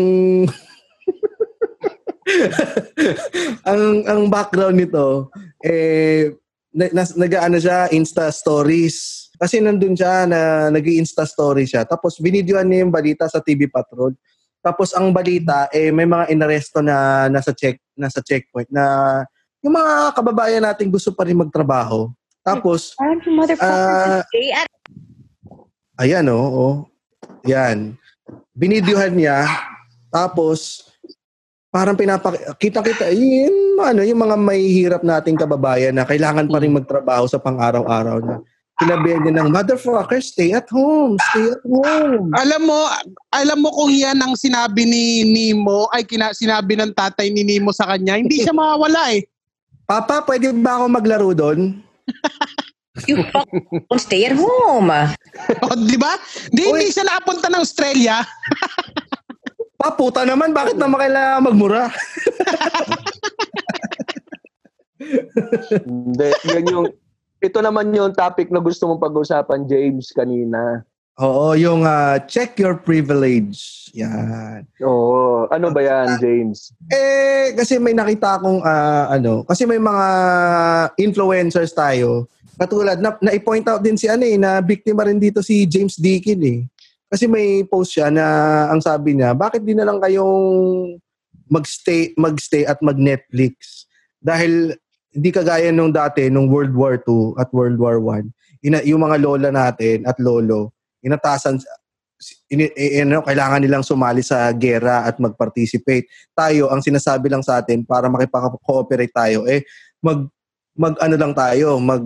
ang ang background nito eh nag-ano siya Insta stories. Kasi nandun siya na nag-Insta story siya. Tapos binidyoan niya yung balita sa TV Patrol. Tapos ang balita eh may mga inaresto na nasa check nasa checkpoint na yung mga kababayan natin gusto pa rin magtrabaho. Tapos at Ayan, oo. Oh, Yan. Binidyohan niya. Tapos, parang pinapakita, kita yung, ano, yung mga may hirap nating kababayan na kailangan pa rin magtrabaho sa pang-araw-araw na sinabihan niya ng, motherfucker, stay at home, stay at home. Alam mo, alam mo kung yan ang sinabi ni Nemo, ay kina, sinabi ng tatay ni Nemo sa kanya, hindi siya mawawala eh. Papa, pwede ba ako maglaro doon? You fuck stay at home. O, di ba? Di, hindi siya nakapunta ng Australia. Paputa naman, bakit naman kailangan magmura? Hindi, yan yung, ito naman yung topic na gusto mong pag-usapan, James, kanina. Oo, yung ah, check your privilege. Yan. Oo. Ano ba yan, James? Eh, kasi may nakita akong, ah, ano, kasi may mga influencers tayo. Katulad, na, na-point out din si ano eh, na biktima rin dito si James Deakin eh. Kasi may post siya na ang sabi niya, bakit di na lang kayong magstay, magstay at mag-Netflix? Dahil hindi kagaya nung dati, nung World War II at World War I, ina, yung mga lola natin at lolo, inatasan, ini, eh, ano, kailangan nilang sumali sa gera at mag-participate. Tayo, ang sinasabi lang sa atin para makipag-cooperate tayo, eh, mag, mag ano lang tayo, mag,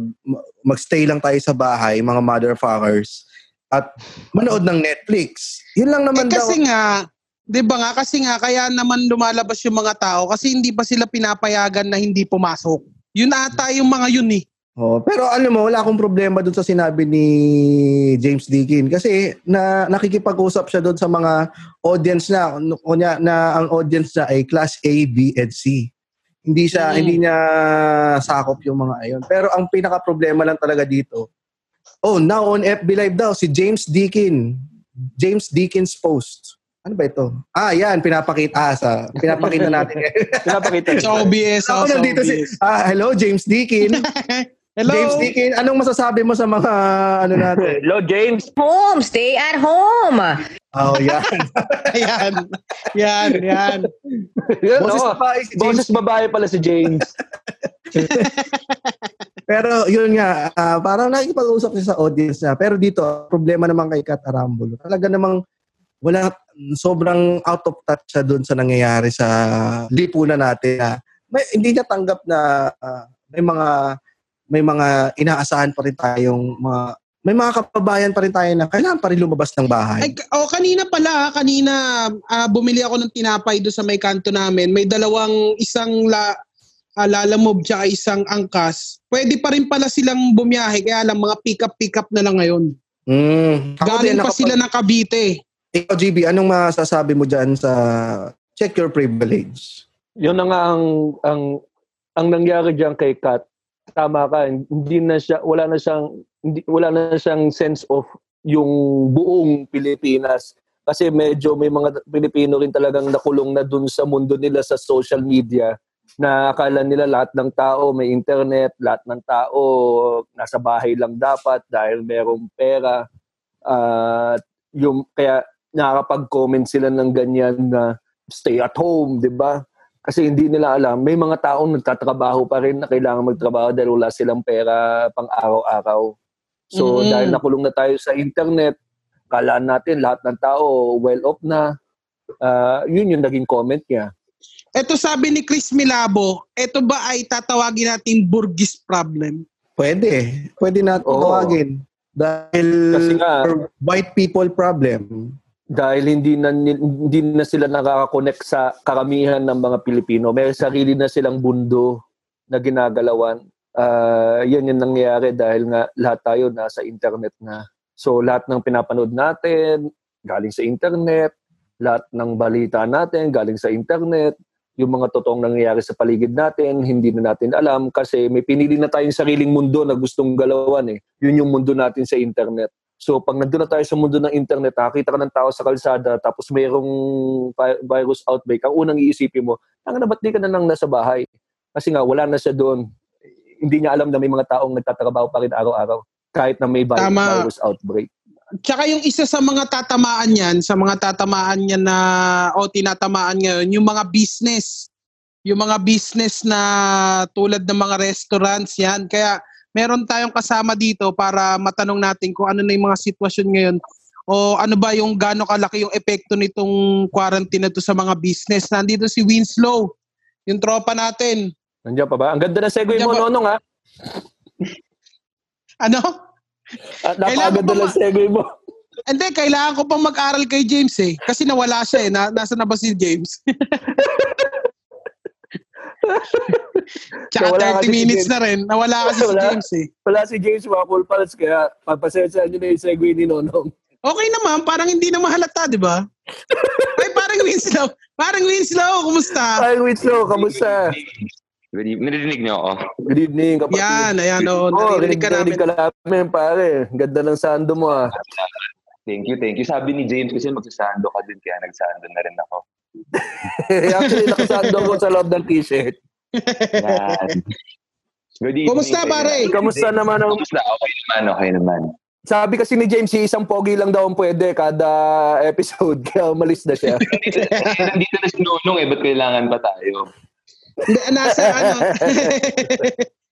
magstay lang tayo sa bahay, mga motherfuckers, at manood ng Netflix. Yun lang Eh, naman daw. kasi nga, di ba nga, kasi nga, kaya naman lumalabas yung mga tao kasi hindi pa sila pinapayagan na hindi pumasok. Yun ata yung mga yun eh. Oh, pero alam mo, wala akong problema doon sa sinabi ni James Deakin kasi na nakikipag-usap siya doon sa mga audience na o niya, na ang audience niya ay class A, B, and C. Hindi siya Mm. hindi niya sakop yung mga ayon. Pero ang pinaka problema lang talaga dito. Oh, now on FB Live daw si James Deakin. James Deakin's post. Ano ba ito? Ah, yan, pinapakita ah, sa pinapakita natin. Pinapakita Sa OBS. Ako sa nandito si OBS. Ah, hello James Deakin. Hello. James Deakin, anong masasabi mo sa mga ano natin? Hello, James. Home. Stay at home. Oh, yan. Ayan. Yan, yan. Yun, Boses oo. babae si James. Boses babae pala si James. Pero yun nga, ah, parang nakikipag-usap siya sa audience niya. Pero dito, problema naman kay Kat Arambulo. Talaga namang wala, sobrang out of touch siya dun sa nangyayari sa lipunan natin. Na, may, hindi niya tanggap na ah, may mga may mga inaasahan pa rin tayong mga may mga kababayan pa rin tayo na kailangan pa rin lumabas ng bahay. Ay, oh, kanina pala, kanina ah, bumili ako ng tinapay doon sa may kanto namin. May dalawang isang la, ah, lalamove tsaka isang angkas. Pwede pa rin pala silang bumiyahe kaya lang mga pick-up pick-up na lang ngayon. Mm. Ako din, Galing pa nakapag- sila ng Cavite. Ikaw, GB, anong masasabi mo dyan sa check your privilege? Yun na nga ang, ang, ang nangyari diyan kay Kat. Tama ka, hindi na siya, wala na siyang, hindi, wala na siyang sense of yung buong Pilipinas. Kasi medyo may mga Pilipino rin talagang nakulong na dun sa mundo nila sa social media na akala nila lahat ng tao may internet, lahat ng tao nasa bahay lang dapat dahil merong pera. At yung kaya nakakapag-comment sila ng ganyan na stay at home, 'di ba? Kasi hindi nila alam, may mga taong nagtatrabaho pa rin na kailangan magtrabaho dahil wala silang pera pang araw-araw. So Mm. dahil nakulong na tayo sa internet, kalaan natin lahat ng tao well off na. Ah, yun yung naging comment niya. Ito sabi ni Chris Milabo, ito ba ay tatawagin natin Burgis problem? Pwede. Pwede natin tawagin. Dahil Kasi nga- white people problem. Dahil hindi na hindi na sila nakaka-connect sa karamihan ng mga Pilipino. May sarili na silang mundo na ginagalawan. Ah, yan yung nangyayari dahil nga lahat tayo nasa internet na. So lahat ng pinapanood natin galing sa internet, lahat ng balita natin galing sa internet, yung mga totoong nangyayari sa paligid natin, hindi na natin alam kasi may pinili na tayong sariling mundo na gustong galawan eh. Yun yung mundo natin sa internet. So pag nandun na tayo sa mundo ng internet, nakakita ka ng tao sa kalsada, tapos mayroong vi- virus outbreak, ang unang iisipin mo, ang na ba't di ka na lang nasa bahay? Kasi nga, wala na siya doon. Hindi niya alam na may mga taong nagtatrabaho pa rin araw-araw kahit na may vi- Tama. virus outbreak. Tsaka yung isa sa mga tatamaan yan, sa mga tatamaan yan na, o tinatamaan ngayon, yung mga business. Yung mga business na tulad ng mga restaurants yan. Kaya meron tayong kasama dito para matanong natin kung ano na yung mga sitwasyon ngayon o ano ba yung gaano kalaki yung epekto nitong quarantine na to sa mga business. Nandito si Winslow, yung tropa natin. Nandiyan pa ba? Ang ganda ng segue mo, pa. Nonong, ha? Ano? At Kailangan napakaganda pa ng segue mo. Hindi, kailangan ko pang mag-aral kay James eh. Kasi nawala siya eh. Na, nasa na ba si James? Tsaka Nawala 30 kasi si minutes James. na rin. Nawala kasi si Wala. James eh. Wala si James Waffle Pals, kaya papasensya nyo na yung segue ni Nonong. Okay naman, parang hindi na mahalata, di ba? Ay, parang Winslow. Parang Winslow, kumusta? Hi, Winslow, kamusta? Good evening. Narinig niyo ako? Good evening, kapatid. Yan, ayan, Oh. Narinig ka namin. rinig ka namin, pare. Ganda ng sando mo, ah. Thank you, thank you. Sabi ni James kasi magsasando ka din, kaya nagsando na rin ako. Actually, nakasando ko sa loob ng t-shirt. Yan. Good evening. Kumusta, pare? Kamusta naman ang... Kumusta? Okay naman, okay naman. Sabi kasi ni James, si isang pogi lang daw ang pwede kada episode, kaya umalis na siya. Nandito na si Nonong eh, ba't kailangan pa tayo? Hindi, nasa ano.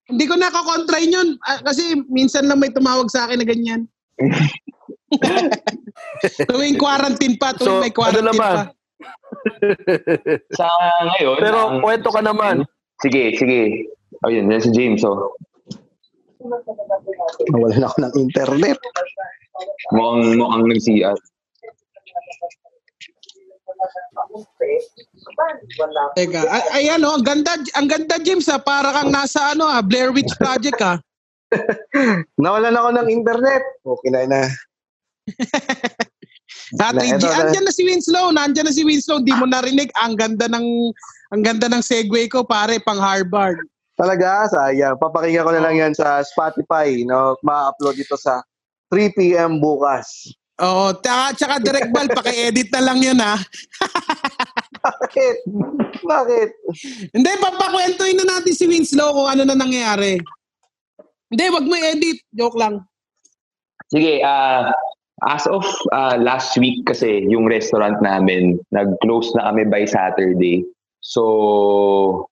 Hindi ko nakakontrain yun. Ah, Kasi minsan lang may tumawag sa akin na ganyan. tuwing quarantine pa, tuwing So, may ano quarantine naman? pa. Sa ngayon... Pero ang- kwento ka naman. Sige, sige. Oh, yun, yan si James, oh. Wala na ako ng internet. Mukhang, mukhang nag-CR. Teka, ay, ayan oh, ang ganda, ang ganda James ah, para kang nasa ano ah, Blair Witch Project ah. Nawalan ako ng internet. Okay na na. Sa Na- 3G, eto, na- andyan na si Winslow, nandiyan na si Winslow, di mo narinig, ang ganda ng, ang ganda ng segue ko pare, pang Harvard. Talaga, sayang. Papakinggan ko na lang yan sa Spotify. No? Ma-upload ito sa 3 p.m. bukas. Oo, tsaka, tsaka direct ball, paki-edit na lang yun ah. Bakit? Bakit? Hindi, papakwentuhin na natin si Winslow kung ano na nangyayari. Hindi, wag mo edit. Joke lang. Sige, ah as of ah, last week kasi yung restaurant namin, nag-close na kami by Saturday. So,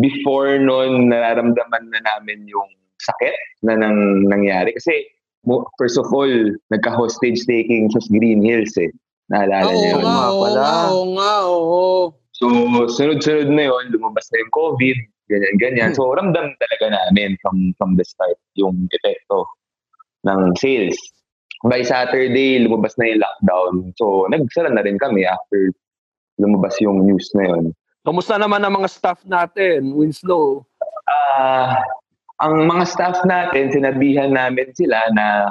before noon, nararamdaman na namin yung sakit na nang, nangyari. Kasi, first of all, nagka-hostage taking sa Green Hills eh. Naalala Oo niyo yun? nga, nga oo pala. nga, oo nga, oo. So, sunod-sunod na yun, lumabas na yung COVID, ganyan-ganyan. So, ramdam talaga namin from, from the start yung epekto ng sales. By Saturday, lumabas na yung lockdown. So, nagsara na rin kami after lumabas yung news na yun. Kamusta naman ang mga staff natin, Winslow? Ah, ang mga staff natin, sinabihan namin sila na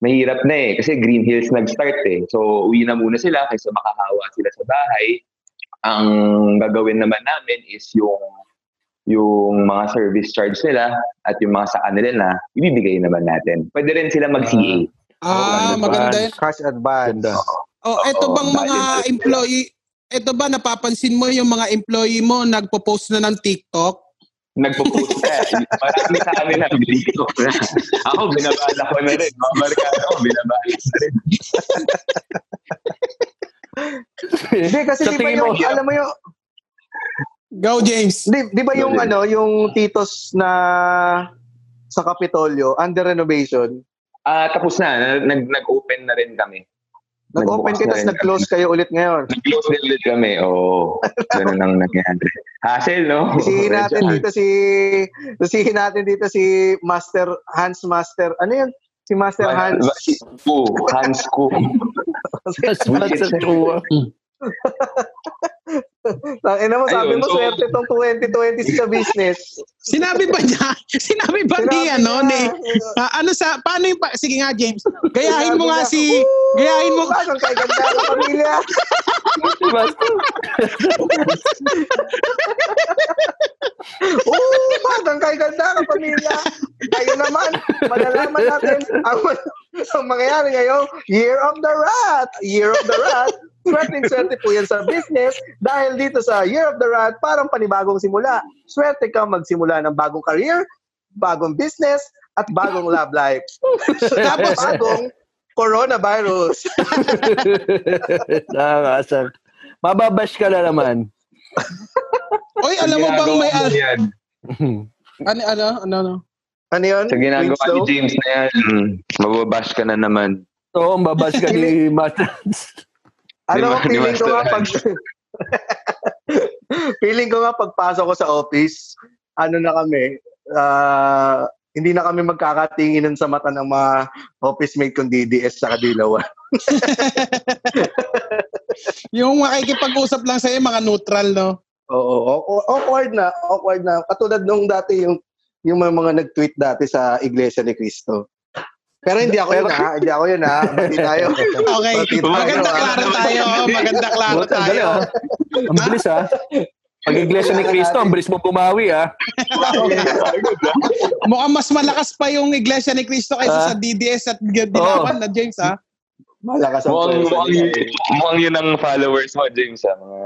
mahirap na eh. Kasi Green Hills nag-start eh. So, uwi na muna sila kaysa makahawa sila sa bahay. Ang gagawin naman namin is yung yung mga service charge nila at yung mga sa kanila na ibibigay naman natin. Pwede rin sila mag-CA. Ah, maganda yun. Cash advance. Ganda. Oh, eto Oo, bang mga dahil- employee, eto ba napapansin mo yung mga employee mo nagpo-post na ng TikTok? Nagpo-post na. Marami sa amin na video na. Ako, binabala ko na rin. Mga barkada ko, binabala na rin. Hindi, kasi Sa di ba tingin yung, mo- alam mo yung, Go, James. di, di ba yung ano, yung titos na sa Kapitolyo, under renovation, Ah, tapos na. Nag- Nag-open na rin kami. nag-open kayo, na tapos nag-close kayo ulit ngayon. Nag-close din ulit kami. Oo. Ganun ang nangyari. Hassle, no? Sisihin natin dito si sisihin natin dito si Master Hans Master. Ano yun? Si Master Hans. Ku, Hans Ku. Mas sa kuwa. Ina mo, sabi Ayun, mo, so- swerte tong 2020 sa business. Sinabi ba niya? Sinabi ba Sinabi ano niya, ni Ah, ano sa paano yung pa, sige nga James. Gayahin mo nga si gayahin mo Paano kay ganda ng pamilya? Oo, parang kay ganda ng pamilya. Tayo naman, malalaman natin ang, ang mangyayari ngayon, Year of the Rat. Year of the Rat. Swerteng swerte po yan sa business dahil dito sa Year of the Rat, parang panibagong simula. Swerte ka magsimula ng bagong career, bagong business, at bagong love life. Tapos bagong coronavirus. Nakakasar. Mababash ka na naman. Oy, alam mo bang may yan. ano ano ano ano? Ano yun? Sa ginagawa ni? James na yan, mm, mababash ka na naman. Oo, mababash ka ni Master. Alam mo, Ni Ma- feeling ko nga pag... feeling ko nga pagpasok ko sa office, ano na kami, ah, hindi na kami magkakatinginan sa mata ng mga office mate kong DDS sa Kadilawan. Yung makikipag-usap lang sa'yo, mga neutral, no? Oo, aw- awkward na, awkward na. Katulad nung dati yung yung mga, mga nag-tweet dati sa Iglesia ni Cristo. Pero hindi ako yun ha, hindi ako yun ha. Bati tayo. Okay. Bati tayo, Maganda klaro tayo. oh. Maganda klaro tayo. ah. Ang bilis ha. Pag iglesia ni Cristo, ang bilis mo bumawi ha. Mukhang mas malakas pa yung Iglesia ni Cristo kaysa Ah. sa DDS at Dilawan na James, ha? Malakas ang Mukhang, mukhang, niya. mukhang yun ang followers mo, James. Ha? Mga.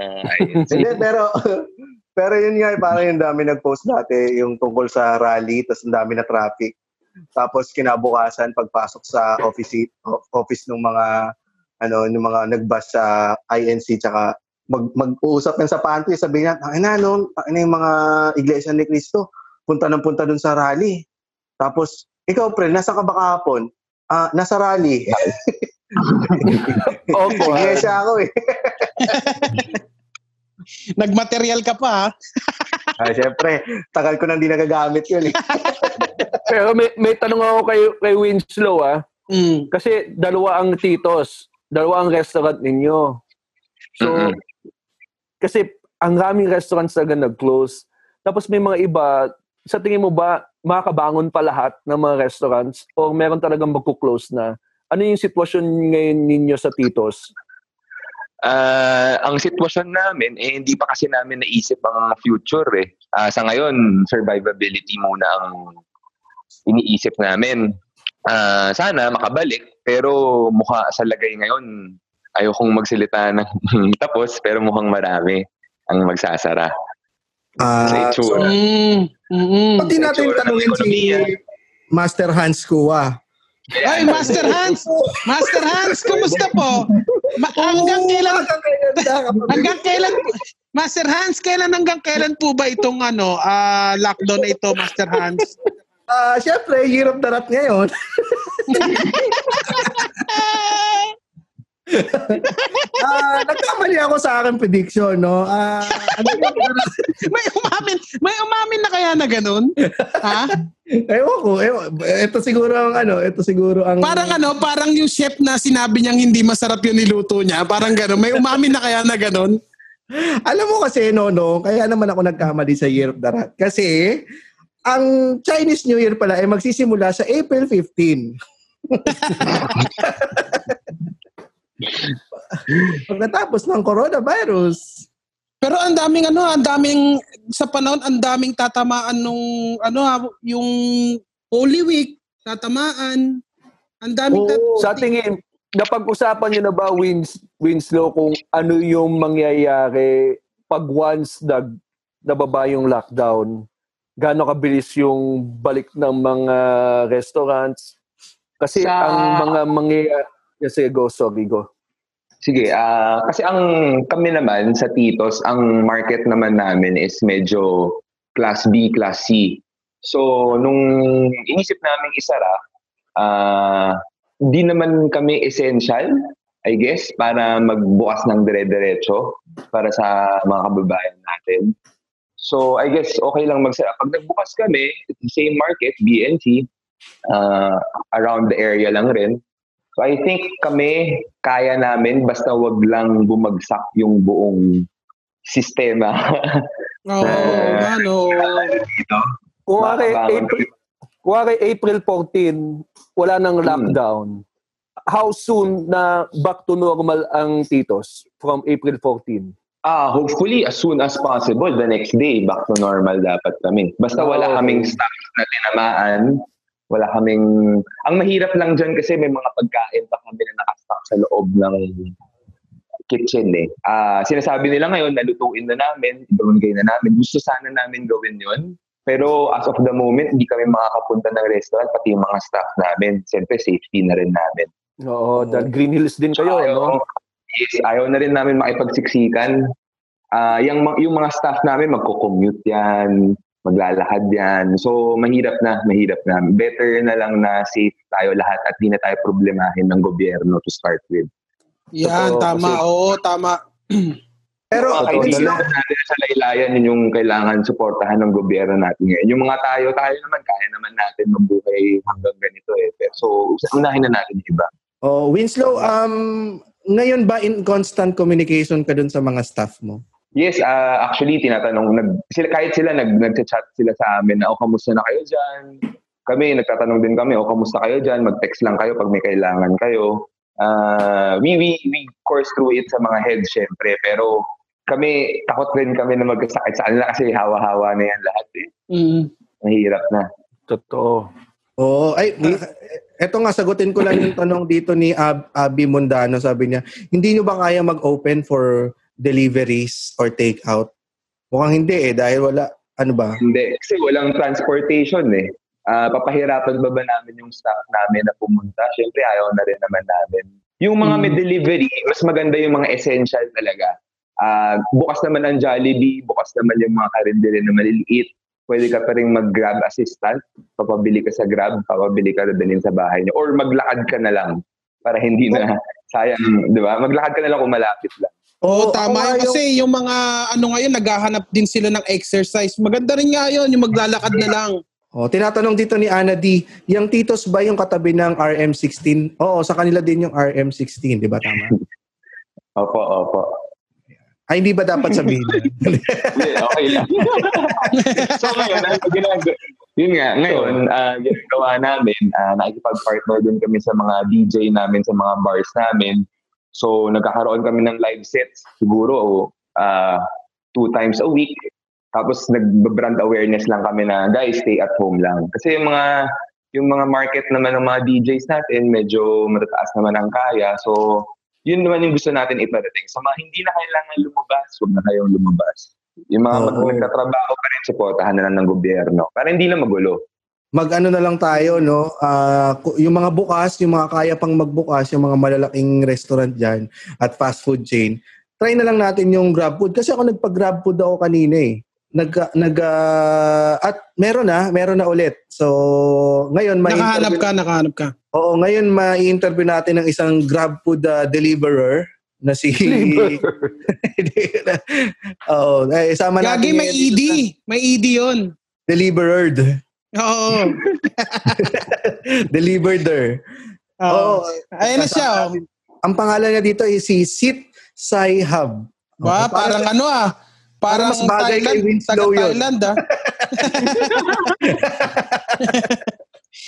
Hindi, pero pero yun nga, parang yung dami nag-post dati yung tungkol sa rally, tapos ang dami na traffic. Tapos kinabukasan pagpasok sa office office ng mga ano, ng mga nagbas sa INC tsaka mag mag-uusap yan sa pantry, sabi niya, ang ina no, ang ina yung mga iglesia ni Cristo, punta ng punta dun sa rally. Tapos ikaw pre, nasa ka ba kahapon? Ah, nasa rally. Opo. Iglesia ako eh. Nagmaterial ka pa, ha? Ah, syempre, tagal ko nang di nagagamit yun eh. Pero may, may tanong ako kay, kay Winslow ha. Mm. Kasi dalawa ang titos. Dalawa ang restaurant ninyo. So, Mhm. kasi ang raming restaurants na nag-close. Tapos may mga iba, sa tingin mo ba, makakabangon pa lahat ng mga restaurants o meron talagang magkuklose na? Ano yung sitwasyon ngayon ninyo sa titos? Ah, ang sitwasyon namin, eh, hindi pa kasi namin naisip ang future eh. Ah, sa ngayon, survivability muna ang iniisip namin. Ah, sana makabalik, pero mukha sa lagay ngayon, ayokong magsalita ng tapos, pero mukhang marami ang magsasara. Ah, Sa itsura. Mm. Mm-mm. pati natin tanungin si. Master Hans Kua. Ay, Master Hans! Master Hans, kumusta po? Ma- hanggang kailan hanggang kailan Master Hans, kailan hanggang kailan po ba itong ano, ah lockdown na ito, Master Hans? Ah, syempre, year of the rat ngayon. Ah, nagkamali ako sa aking prediction, no? Ah, ano may umamin, may umamin na kaya na ganun? Ha? Ewan ko, ewan, ito siguro ang ano, ito siguro ang Parang ano, parang yung chef na sinabi niyang hindi masarap yung niluto niya. Parang gano'n. May umamin na kaya na gano'n? Alam mo kasi, no, no, kaya naman ako nagkamali sa Year of the Rat. Kasi, ang Chinese New Year pala ay magsisimula sa April 15. Pagkatapos ng coronavirus. Pero ang daming ano, ang daming sa panahon ang daming tatamaan nung ano ah, yung Holy Week, tatamaan. Ang daming tat- Oo, sa tingin, napag-usapan nyo na ba, Wins, Winslow, kung ano yung mangyayari pag once nag, nababa yung lockdown? Gaano kabilis yung balik ng mga restaurants? Kasi Sa- ang mga mangyayari... Kasi go, sorry, go. Sige, ah kasi ang kami naman sa Titos, ang market naman namin is medyo class B, class C. So, nung inisip namin isara, ah di naman kami essential, I guess, para magbukas ng dire-diretso para sa mga kababayan natin. So, I guess okay lang magsara. Pag nagbukas kami, same market, BNC, ah, around the area lang rin. So I think kami, kaya namin basta wag lang bumagsak yung buong sistema. Oo, Eh, ano. dito. Kung wari, Baka- April, April 14, wala nang Hmm. lockdown. How soon na back to normal ang Titos from April 14? Ah, hopefully as soon as possible the next day back to normal dapat kami. Basta wala Okay. kaming staff na tinamaan, wala kaming ang mahirap lang diyan kasi may mga pagkain pa kami na nakastock sa loob ng kitchen eh. Ah, sinasabi nila ngayon nalutuin na namin, ibangay na namin. Gusto sana namin gawin 'yon. Pero as of the moment, hindi kami makakapunta ng restaurant, pati yung mga staff namin. Siyempre, safety na rin namin. Oo, dahil Green Hills din kayo, ayaw, no? Yes, ayaw na rin namin makipagsiksikan. Ah, yung, yung mga staff namin, magko-commute yan, maglalakad yan. So, mahirap na, mahirap na. Better na lang na safe tayo lahat at di na tayo problemahin ng gobyerno to start with. Yan, Totoo, tama. kasi- Oo, tama. Pero, Totoo, kaibigan natin sa laylayan, yun yung kailangan suportahan ng gobyerno natin ngayon. Yung mga tayo, tayo naman, kaya naman natin mabuhay hanggang ganito eh. Pero, so, unahin na natin yung iba. oh, Winslow, um, ngayon ba in constant communication ka dun sa mga staff mo? Yes, ah, actually tinatanong nag sila kahit sila nag nagcha-chat sila sa amin na oh kamusta na kayo diyan. Kami nagtatanong din kami oh kamusta kayo diyan, mag-text lang kayo pag may kailangan kayo. Ah, we, we we course through it sa mga heads syempre, pero kami takot rin kami na magkasakit sa kanila kasi hawa-hawa na yan lahat eh. Mm. Mahirap na. Totoo. Oo. Ay, ah, eto nga, sagutin ko lang yung tanong dito ni Ab Abby Mundano. Sabi niya, hindi nyo ba kaya mag-open for deliveries or take-out? Mukhang hindi eh, dahil wala, ano ba? Hindi kasi walang transportation eh. Ah, papahirapan ba ba namin yung staff namin na pumunta? Syempre ayaw na rin naman namin. Yung mga may delivery, mas maganda yung mga essential talaga. Ah, bukas naman ang Jollibee, bukas naman yung mga karindere na maliliit. Pwede ka pa rin mag-grab assistant, papabili ka sa grab, papabili ka dadalhin sa bahay niyo. Or maglakad ka na lang para hindi na sayang, di ba? Maglakad ka na lang kung malapit lang. Oo, Oo, tama yun. Kasi yung mga ano ngayon, naghahanap din sila ng exercise. Maganda rin nga yun, yung maglalakad na lang. Oh, tinatanong dito ni Ana D, yung titos ba yung katabi ng RM16? Oo, sa kanila din yung RM16, di ba tama? Opo, opo. Ay, hindi ba dapat sabihin? Hindi, okay lang. so ngayon, ang ginagawa, yun nga, ngayon, ah, ginagawa namin, uh, nakikipag-partner din kami sa mga DJ namin, sa mga bars namin. So, nagkakaroon kami ng live sets, siguro, ah, two times a week. Tapos, nag-brand awareness lang kami na, guys, stay at home lang. Kasi yung mga, yung mga market naman ng mga DJs natin, medyo matataas naman ang kaya. So, yun naman yung gusto natin iparating. Sa mga hindi na kailangan lumabas, huwag na kayong lumabas. Yung mga mag- nagtatrabaho pa rin, supportahan na lang ng gobyerno. Para hindi na magulo. Mag-ano na lang tayo, no? Ku- yung mga bukas, yung mga kaya pang magbukas, yung mga malalaking restaurant dyan at fast food chain, try na lang natin yung grab food. Kasi ako nagpa-grab food ako kanina eh. Nag, nag, ah, at meron na, meron na ulit. So, ngayon, may Nakahanap ka, nakahanap ka. Oo, ngayon ma-interview natin ng isang grab food ah, deliverer na si Oo, eh sama natin. Gagi, may ED. May ED yun. Delivered. Oo. Delivered. Oo. Oo. Ayan na siya. Oh. Ang pangalan niya dito ay si Sit Sai Hub. Ba, Okay, parang ano ah. Parang mas bagay kay Thailand. Winslow Taga yun. Thailand ah.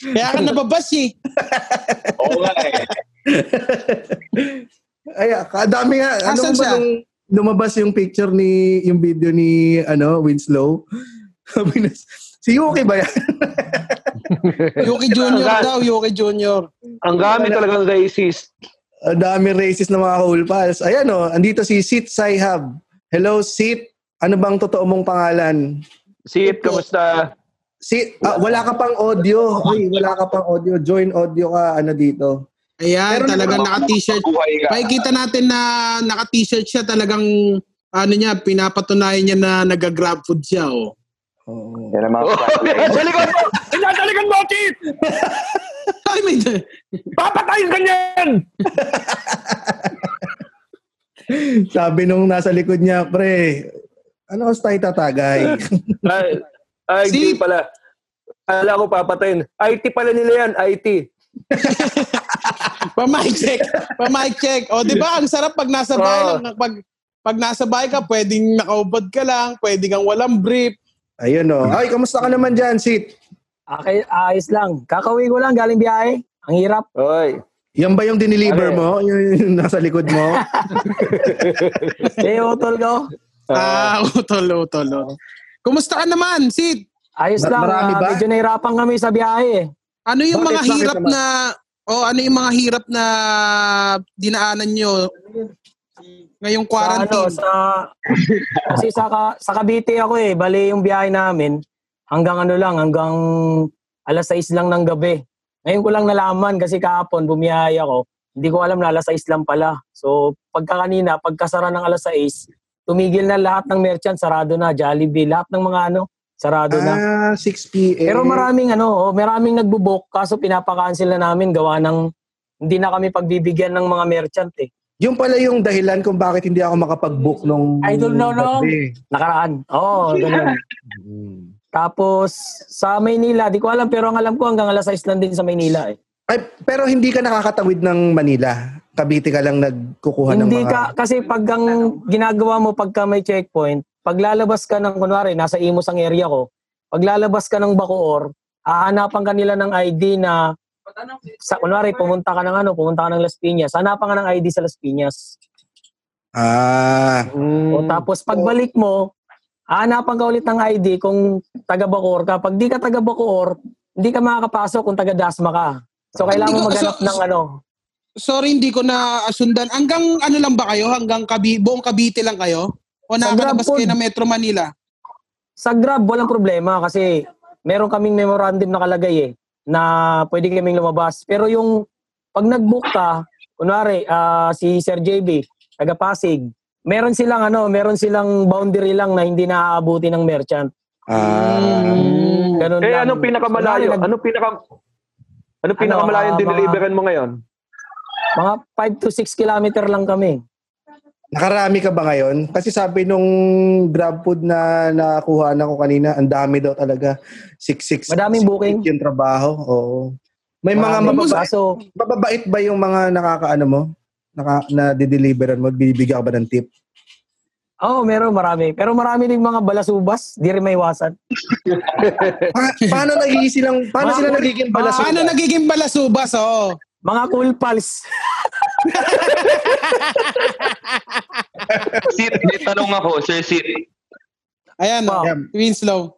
Kaya ka nababas eh. Oo nga eh. Ay, kadami nga. Ano ba nung lumabas yung picture ni, yung video ni, ano, Winslow? Na, si Yuki ba yan? Yuki Junior daw, Yuki Junior. Ang gamit talagang racist. Ang dami racist na mga cool pals. Ayan o, andito si Sit Saihab. Hello, Sit. Ano bang totoo mong pangalan? Sit, kamusta? Sit, ah, wala ka pang audio. Uy, wala ka pang audio. Join audio ka, ano dito. Ayan, Meron talagang naman naka-t-shirt. Makikita natin na naka-t-shirt siya talagang ano niya, pinapatunayan niya na nag-grab food siya. Oh. Oo. Yan ang mga spotlight. Sa likod mo! Tingnan sa likod mo, Sit! Ay, may... Papatayin ka niyan! Sabi nung nasa likod niya, pre, ano oras tayo tatagay? Ay, ay Sit! pala. Kala ko papatayin. IT pala nila yan, IT. Pa-mic check. Pa-mic check. O, di ba? Ang sarap pag nasa bahay Oo. lang. Pag, pag nasa bahay ka, pwedeng nakaubad ka lang, pwede kang walang brief. Ayun o. Ay, kamusta ka naman dyan, Sit? Okay, ayos lang. Kakauwi ko lang, galing biyahe. Ang hirap. Oy. Yan ba yung diniliver Ano mo? Yung, yung nasa likod mo? Eh, utol ko. Ah, utol, utol. oh. Kumusta ka naman, Sid? Ayos lang. marami ah, ba? medyo nahirapan kami sa biyahe eh. Ano yung Bakit? mga Bakit hirap naman? na o ano yung mga hirap na dinaanan nyo ngayong Sa, ano, quarantine? sa, kasi sa, sa Cavite ako eh. Bali yung biyahe namin hanggang ano lang, hanggang alas 6 lang ng gabi. Ngayon ko lang nalaman kasi kahapon bumiyahe ako. Hindi ko alam na alas 6 lang pala. So pagka kanina, pagkasara ng alas 6, tumigil na lahat ng merchant, sarado na, Jollibee, lahat ng mga ano, sarado na. ah, 6 p.m. Pero maraming ano, oh, maraming nagbubok kaso pinapakancel na namin gawa ng hindi na kami pagbibigyan ng mga merchant eh. Yung pala yung dahilan kung bakit hindi ako makapag-book nung I don't know, no. Nakaraan. Oo, oh, ganun. Tapos sa Maynila, di ko alam pero ang alam ko hanggang alas 6 lang din sa Maynila eh. Ay, pero hindi ka nakakatawid ng Manila. Cavite ka lang nagkukuha ng Hindi mga... ka kasi pag ang ginagawa mo pagka may checkpoint, pag lalabas ka ng kunwari nasa Imus ang area ko, pag lalabas ka ng Bacoor, hahanapan ka nila ng ID na sa kunwari pumunta ka ng ano, pumunta ka ng Las Piñas, hanapan ka ng ID sa Las Piñas. Ah, O tapos pagbalik mo, hahanapan ka ulit ng ID kung taga Bacoor ka. Pag di ka taga Bacoor, hindi ka makakapasok kung taga Dasma ka. So kailangan mo maghanap so- ng ano. Sorry, hindi ko na sundan. Hanggang ano lang ba kayo? Hanggang Kabi, buong Cavite lang kayo? O nakalabas kayo ng Metro Manila? Sa Grab, walang problema kasi meron kaming memorandum nakalagay eh na pwede kaming lumabas. Pero yung pag nag-book ka, kunwari ah, si Sir JB, taga Pasig, meron silang ano, meron silang boundary lang na hindi naaabuti ng merchant. ah. Ganun Eh, lang. anong pinakamalayo? Kunwari, nag- Anong pinaka... Anong pinakamalayong ah, dineliveran mo ngayon? mga 5 to 6 kilometer lang kami. Nakarami ka ba ngayon? Kasi sabi nung grab food na nakuha na ko kanina, ang dami daw talaga. 6-6. Madaming booking. yung trabaho. Oo. May mga mababait, Kaso, mababait ba yung mga nakakaano mo? Naka, na dideliveran mo? Bibigyan ka ba ng tip? Oo, oh, meron marami. Pero marami din mga balasubas, di rin may iwasan. Pa- paano nagiging silang, paano sila nagiging balasubas? Paano nagiging balasubas? Oh. Mga cool pals. Sit, may tanong ako, Sir Sit. Ayan, oh. Winslow.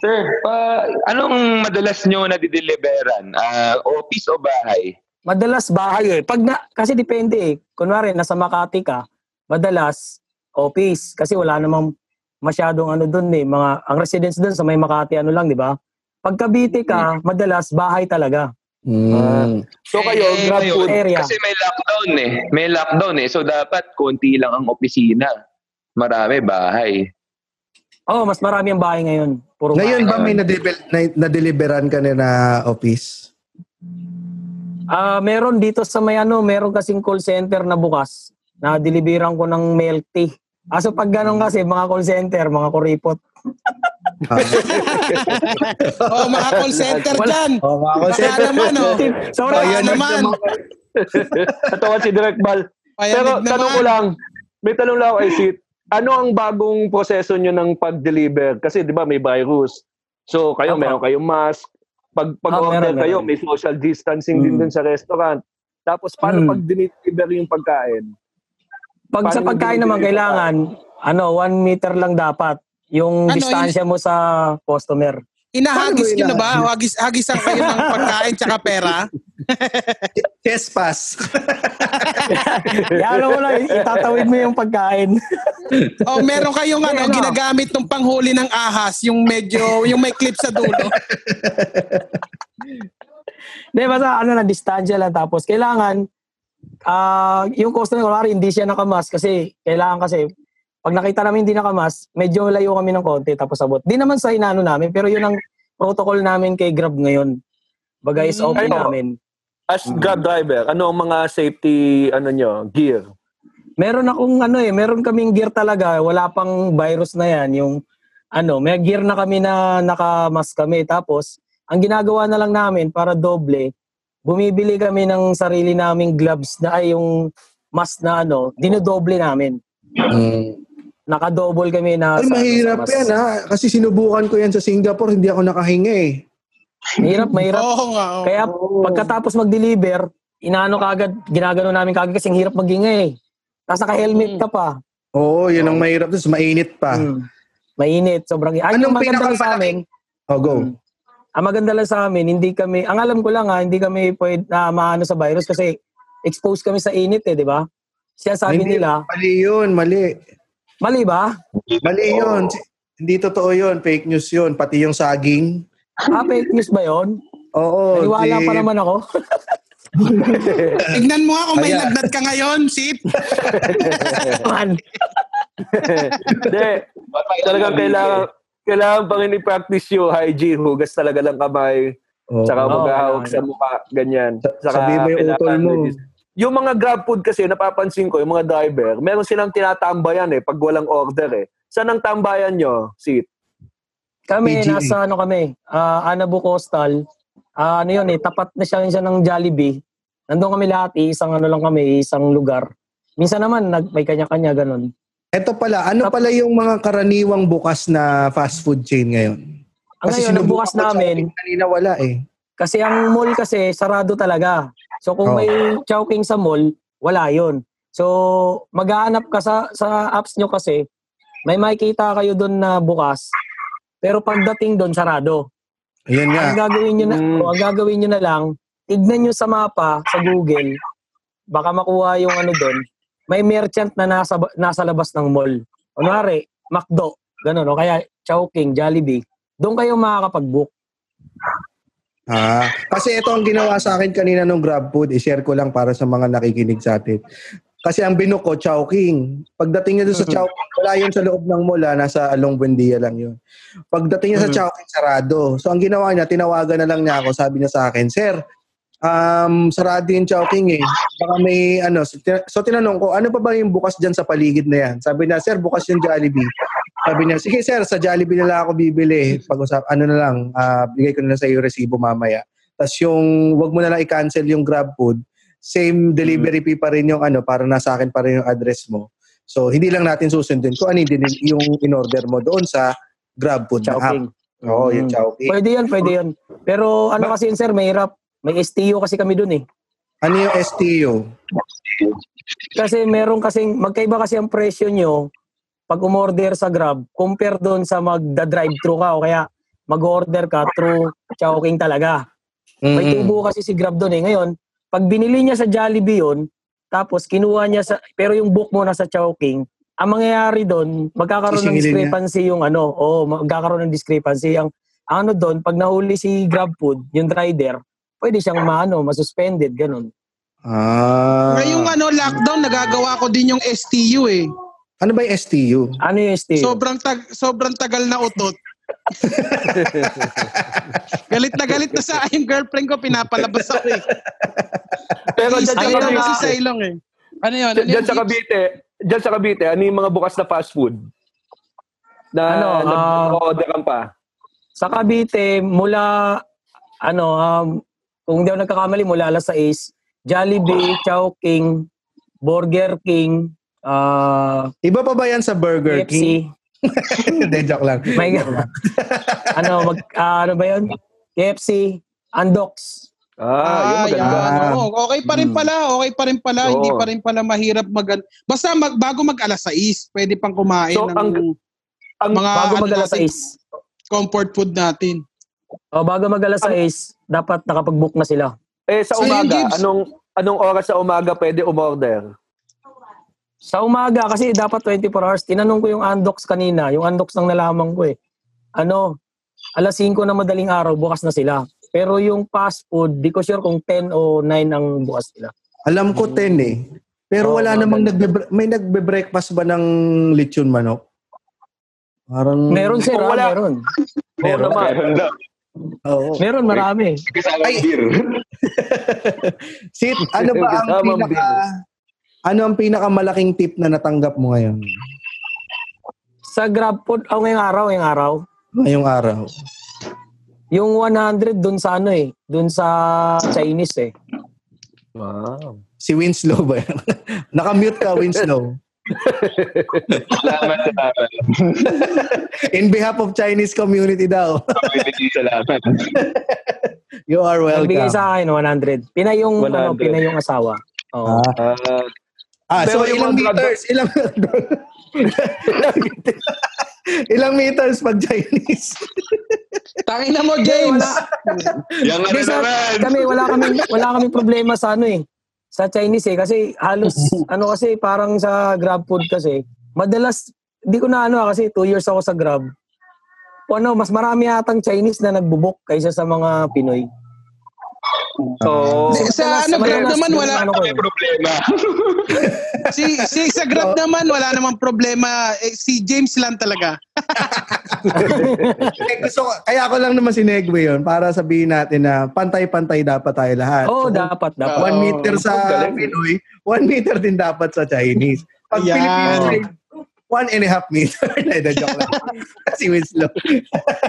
Sir, pa, anong madalas nyo na dideliveran? Ah, office o bahay? Madalas bahay eh. Pag na, kasi depende eh. Kunwari, nasa Makati ka, madalas office. Kasi wala namang masyadong ano doon eh. Mga, ang residence doon sa may Makati ano lang, di ba? Pag Cavite ka, madalas bahay talaga. Mm. So kayo, Eh, grab food. area. Kasi may lockdown eh. May lockdown eh. So dapat konti lang ang opisina. Marami bahay. Oo, oh, mas marami ang bahay ngayon. Puro Ngayon ba bahay. may nadeliver- na- nadeliveran ka na na office? Ah, meron dito sa may ano, meron kasing call center na bukas na deliveran ko ng milk tea. Aso pag ganun kasi, mga call center, mga kuripot. Oh, mga call center dyan. Oh, mga Baka naman, oh. Sorry, Ayan, naman. Natawa si Direk Bal. Pero Payanig tanong ko naman. lang, may tanong lang ako kay Sit. Ano ang bagong proseso nyo ng pag-deliver? Kasi di ba may virus. So kayo, Tama. meron kayong mask. Pag pag Ah, kayo, may social distancing din Mm. dun sa restaurant. Tapos paano Mm. pag dinideliver yung pagkain? Pag sa Paano pagkain yung naman, kailangan, ano, one meter lang dapat. Yung Ano, distansya mo sa customer. Inahagis nyo na ba? Hagis, hagisan kayo ng pagkain tsaka pera? Chess pass. Yan mo lang, itatawid mo yung pagkain. o meron kayong ano, Ano? ginagamit ng panghuli ng ahas, yung medyo, yung may clip sa dulo. Hindi, basta ano na, distansya lang. Tapos kailangan, ah yung customer, kunwari, hindi siya nakamas kasi kailangan kasi, pag nakita namin hindi nakamas, medyo layo kami ng konti tapos abot. Di naman sa inano namin, pero yun ang protocol namin kay Grab ngayon. Baga is open Ano? namin. As Grab driver, ano ang mga safety ano nyo, gear? Meron akong ano eh, meron kaming gear talaga. Wala pang virus na yan. Yung ano, may gear na kami na nakamas kami. Tapos, ang ginagawa na lang namin para doble, bumibili kami ng sarili naming gloves na ay yung mask na ano, dinodoble namin. Mm. Naka-double kami na Ay, sa- mahirap sa mask. yan ha. Kasi sinubukan ko yan sa Singapore, hindi ako nakahinga eh. Mahirap, mahirap. Oo nga. oo. Kaya pagkatapos mag-deliver, inaano kagad, ginagano namin kagad kasi ang hirap magingay. Tapos naka-helmet ka pa. Oo, yun ang mahirap. Tapos mainit pa. Mm. Mainit, sobrang... Ay, Anong maganda lang sa amin, Oh, go. Mm. ang maganda lang sa amin, hindi kami, ang alam ko lang ha, hindi kami pwede na maano sa virus kasi exposed kami sa init eh, di ba? Siya sabi Hindi, nila, Mali yun, mali. Mali ba? Mali yun. Hindi totoo yun. Fake news yun. Pati yung saging. Ah, fake news ba yun? Oo. Naniwala pa naman ako. Tignan mo nga kung may lagnat ka ngayon, Sip. Man. Hindi, talagang kailangan, kailangan pang i-practice yung hygiene, hugas talaga ng kamay, Oo. saka Oo, maghahawak sa mukha, ganyan. Saka Sabi mo yung utol mo. legis- Yung mga grab food kasi, napapansin ko, yung mga driver, meron silang tinatambayan eh, pag walang order eh. Saan ang tambayan nyo, Sid? Kami, PGA. nasa ano kami, ah Anabu Coastal. Ah, ano yun eh, tapat na siya, siya ng Jollibee. Nandun kami lahat, eh, isang ano lang kami, isang lugar. Minsan naman, nag, may kanya-kanya ganun. Eto pala, ano Tap- pala yung mga karaniwang bukas na fast food chain ngayon? Ang ngayon, ang bukas namin, Kanina wala eh. Kasi ang mall kasi sarado talaga. So kung Oh. may Chowking sa mall, wala 'yon. So maghahanap ka sa sa apps nyo kasi may makikita kayo doon na bukas. Pero pagdating doon sarado. Ayan nga. Ang gagawin niyo na Mm. ang gagawin niyo na lang, tignan niyo sa mapa sa Google. Baka makuha yung ano doon. May merchant na nasa nasa labas ng mall. Kunwari, McDo, ganun o kaya Chowking, Jollibee. Doon kayo makakapag-book. Ah, kasi ito ang ginawa sa akin kanina nung Grab Food, i-share ko lang para sa mga nakikinig sa atin. Kasi ang binook ko, Chowking. Pagdating niya doon sa Chowking, wala yun sa loob ng mall, ah, nasa Along Buendia lang yun. Pagdating niya sa. Chowking, sarado. So ang ginawa niya, tinawagan na lang niya ako, sabi niya sa akin, Sir, um, sarado yung Chowking eh. Baka may ano, so tinanong ko, ano pa ba yung bukas dyan sa paligid na yan? Sabi niya, Sir, bukas yung Jollibee. Sabi niya, sige sir, sa Jollibee na lang ako bibili. Pag-usap, ano na lang, ah, bigay ko na lang sa iyo resibo mamaya. Tapos yung, wag mo na lang i-cancel yung Grab Food. Same delivery fee pa rin yung ano, para nasa akin pa rin yung address mo. So, hindi lang natin susundin kung ano yung, yung in-order mo doon sa Grab Food na app. Oo, yung Mm. Chowking. Pwede yan, pwede yan. Pero ano kasi yun, sir, mahirap. May STU kasi kami dun eh. Ano yung STU? Kasi meron kasing, magkaiba kasi ang presyo nyo pag umorder sa Grab, compare doon sa magda-drive-thru ka o kaya mag-order ka through Chowking talaga. May Mm-mm. tubo kasi si Grab doon eh. Ngayon, pag binili niya sa Jollibee yun, tapos kinuha niya sa, pero yung book mo nasa Chowking, ang mangyayari doon, magkakaroon ng Sisingilin niya. discrepancy yung ano, oo, magkakaroon ng discrepancy. Ang ang ano doon, pag nahuli si Grab Food, yung rider, pwede siyang maano, masuspended, ganun. Ah. Ngayong ano, lockdown, nagagawa ko din yung STU eh. Ano ba yung STU? Ano yung STU? Sobrang tag sobrang tagal na utot. galit na galit na sa aking girlfriend ko, pinapalabas ako eh. Pero dyan sa Cavite, si Sailong eh. Ano yun? Ano dyan sa Cavite, dyan sa Cavite, ano yung mga bukas na fast food? Na Ano, nag-orderan pa? Sa Cavite, mula, ano, um, kung hindi ako nagkakamali, mula alas 6, Jollibee, Chowking, Burger King, ah Iba pa ba yan sa Burger King? KFC. Hindi, joke lang. May, ano, mag, ah, ano ba yun? KFC, Andox. Ah, yun maganda. yan. Oo, okay pa rin Hmm. pala. Okay pa rin pala. Oo. Hindi pa rin pala mahirap mag... Basta mag, bago mag alas 6, pwede pang kumain So, ng ang- Ang, mga Bago ano mag alas natin, 6. comfort food natin. O, bago mag alas 6, dapat nakapag-book na sila. eh, sa So, umaga, anong anong oras sa umaga pwede umorder? Sa umaga, kasi dapat 24 hours. Tinanong ko yung Andox kanina. Yung Andox nang nalaman ko eh. Ano, alas 5 na madaling araw, bukas na sila. Pero yung fast food, di ko sure kung 10 o 9 ang bukas nila. Alam ko 10 eh. Pero Oo, wala mga namang nagbe may nagbe-breakfast ba ng lechon manok? Parang Meron sir, ah, wala- meron. Meron. naman. Meron daw. Oo. Meron, marami. Ay. Sit, ano ba ang pinaka ano ang pinakamalaking tip na natanggap mo ngayon? Sa Grab food, oh, ngayong araw, ngayong araw, Ngayong araw. yung 100 dun sa ano eh, dun sa Chinese eh. Wow. Si Winslow ba yan? Nakamute ka, Winslow. Salamat, salamat. In behalf of Chinese community daw. Community, salamat. You are Nagbigay welcome. sa akin 100. Pinay yung, ano, 100. pinay yung asawa. Oo. Ah, Ah, ah, so Pero yung ilang meters? Ilang Ilang meters pag Chinese? Tangin na mo, James! Yung ano Hindi, sa- kami wala kami wala kami problema sa ano eh. Sa Chinese eh kasi halos ano kasi parang sa Grab food kasi madalas hindi ko na ano ah, kasi 2 years ako sa Grab. O ano, mas marami atang Chinese na nagbubuk kaysa sa mga Pinoy. So, sa ano, Grab naman, wala- ano May eh. problema. si, si sa Grab naman, wala namang problema. Eh, si James lang talaga. eh, gusto ko, kaya ako lang naman sinegue yun para sabihin natin na pantay-pantay dapat tayo lahat. Oo, So, dapat dapat. One meter sa. Pinoy, one meter din dapat sa Chinese. Pag. Pilipinas ay one and a half meter. Hindi, joke lang. si Winslow.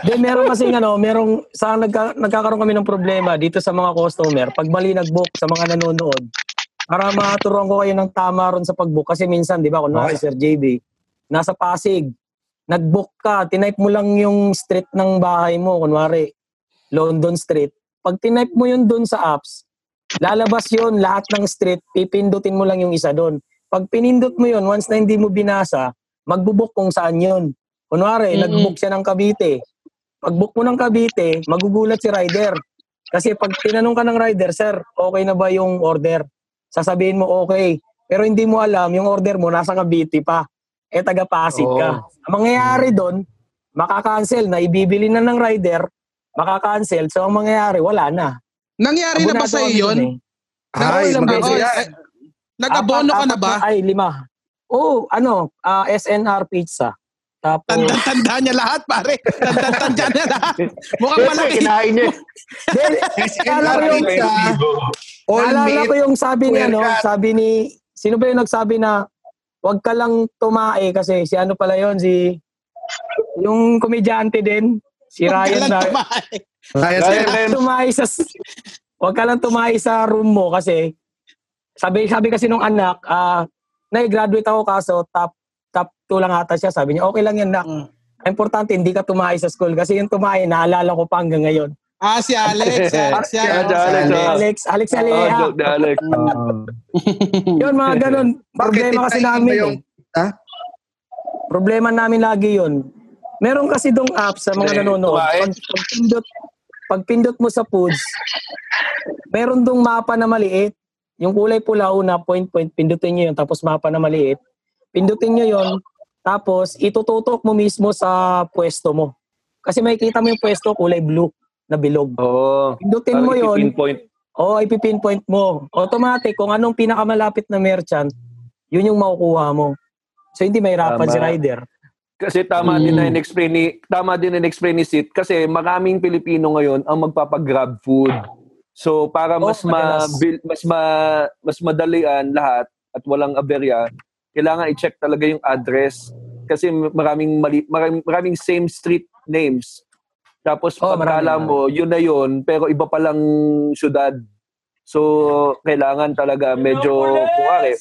Then meron kasi ano, merong sa nagka, nagkakaroon kami ng problema dito sa mga customer pag mali nag-book sa mga nanonood. Para maturuan ko kayo ng tama ron sa pag-book kasi minsan, 'di ba, kunwari Okay. Sir JB, nasa Pasig, nag-book ka, tinype mo lang yung street ng bahay mo, kunwari London Street. Pag tinype mo yun doon sa apps, lalabas yun lahat ng street, pipindutin mo lang yung isa doon. Pag pinindot mo yun, once na hindi mo binasa, magbubook kung saan yun. Kunwari, Mhm. nag-book siya ng Cavite. Pag book mo ng Cavite, magugulat si rider. Kasi pag tinanong ka ng rider, Sir, okay na ba yung order? Sasabihin mo okay. Pero hindi mo alam, yung order mo nasa Cavite pa. Eh, taga Pasig ka. Ang mangyayari doon, makakancel na ibibili na ng rider, makakancel. So, ang mangyayari, wala na. Nangyari na ba sa iyo yun? eh. Ay, beses. yan. Nag-abono ka na ba? Ay, lima. Oo, ano, ah, SNR Pizza. Tapos, Tanda-tanda niya lahat, pare. Tanda-tanda niya lahat. Mukhang malaki. kinain niya. Then, SNR Naalala ko yung- pizza, naalala ko yung sabi ni, ano, Puercat. sabi ni, sino ba yung nagsabi na, wag ka lang tumae kasi si ano pala yon si, yung komedyante din, si Ryan na, Kaya Ryan lang tumae sa Wag ka lang tumae sa room mo kasi sabi sabi kasi nung anak, ah, na-graduate ako kaso top top 2 lang ata siya. Sabi niya, okay lang yan nak. Mm. Importante hindi ka tumae sa school kasi yung tumae naalala ko pa hanggang ngayon. Ah, si Alex. Si Alex Si. Alex, Alex. ah. Alex, Alex Oh, Alea. joke ni Alex. yun mga ganun. Problema kasi namin. yung- eh. Ha? Problema namin lagi yun. Meron kasi dong app sa mga Eh, nanonood. Pag, pag, pindot, pag pindot mo sa foods, meron dong mapa na maliit. Yung kulay pula una, point, point, pindutin nyo yun. Tapos mapa na maliit. Pindutin nyo yun. Tapos itututok mo mismo sa pwesto mo. Kasi makikita mo yung pwesto kulay blue na bilog. Oo. Pindutin mo yun. pinpoint. Oo, ipipinpoint mo. Automatic, kung anong pinakamalapit na merchant, yun yung makukuha mo. So, hindi mahirapan Tama. si rider. Kasi tama din na in-explain ni tama din na in-explain ni Sit kasi maraming Pilipino ngayon ang magpapag-grab food. So para Oh, mas ma, madalas. bil- mas ma, mas madalian lahat at walang aberya, kailangan i-check talaga yung address kasi maraming mali, maraming, maraming same street names. Tapos Oh, pagkala mo, yun na yun, pero iba palang syudad. So, kailangan talaga medyo, kuwari,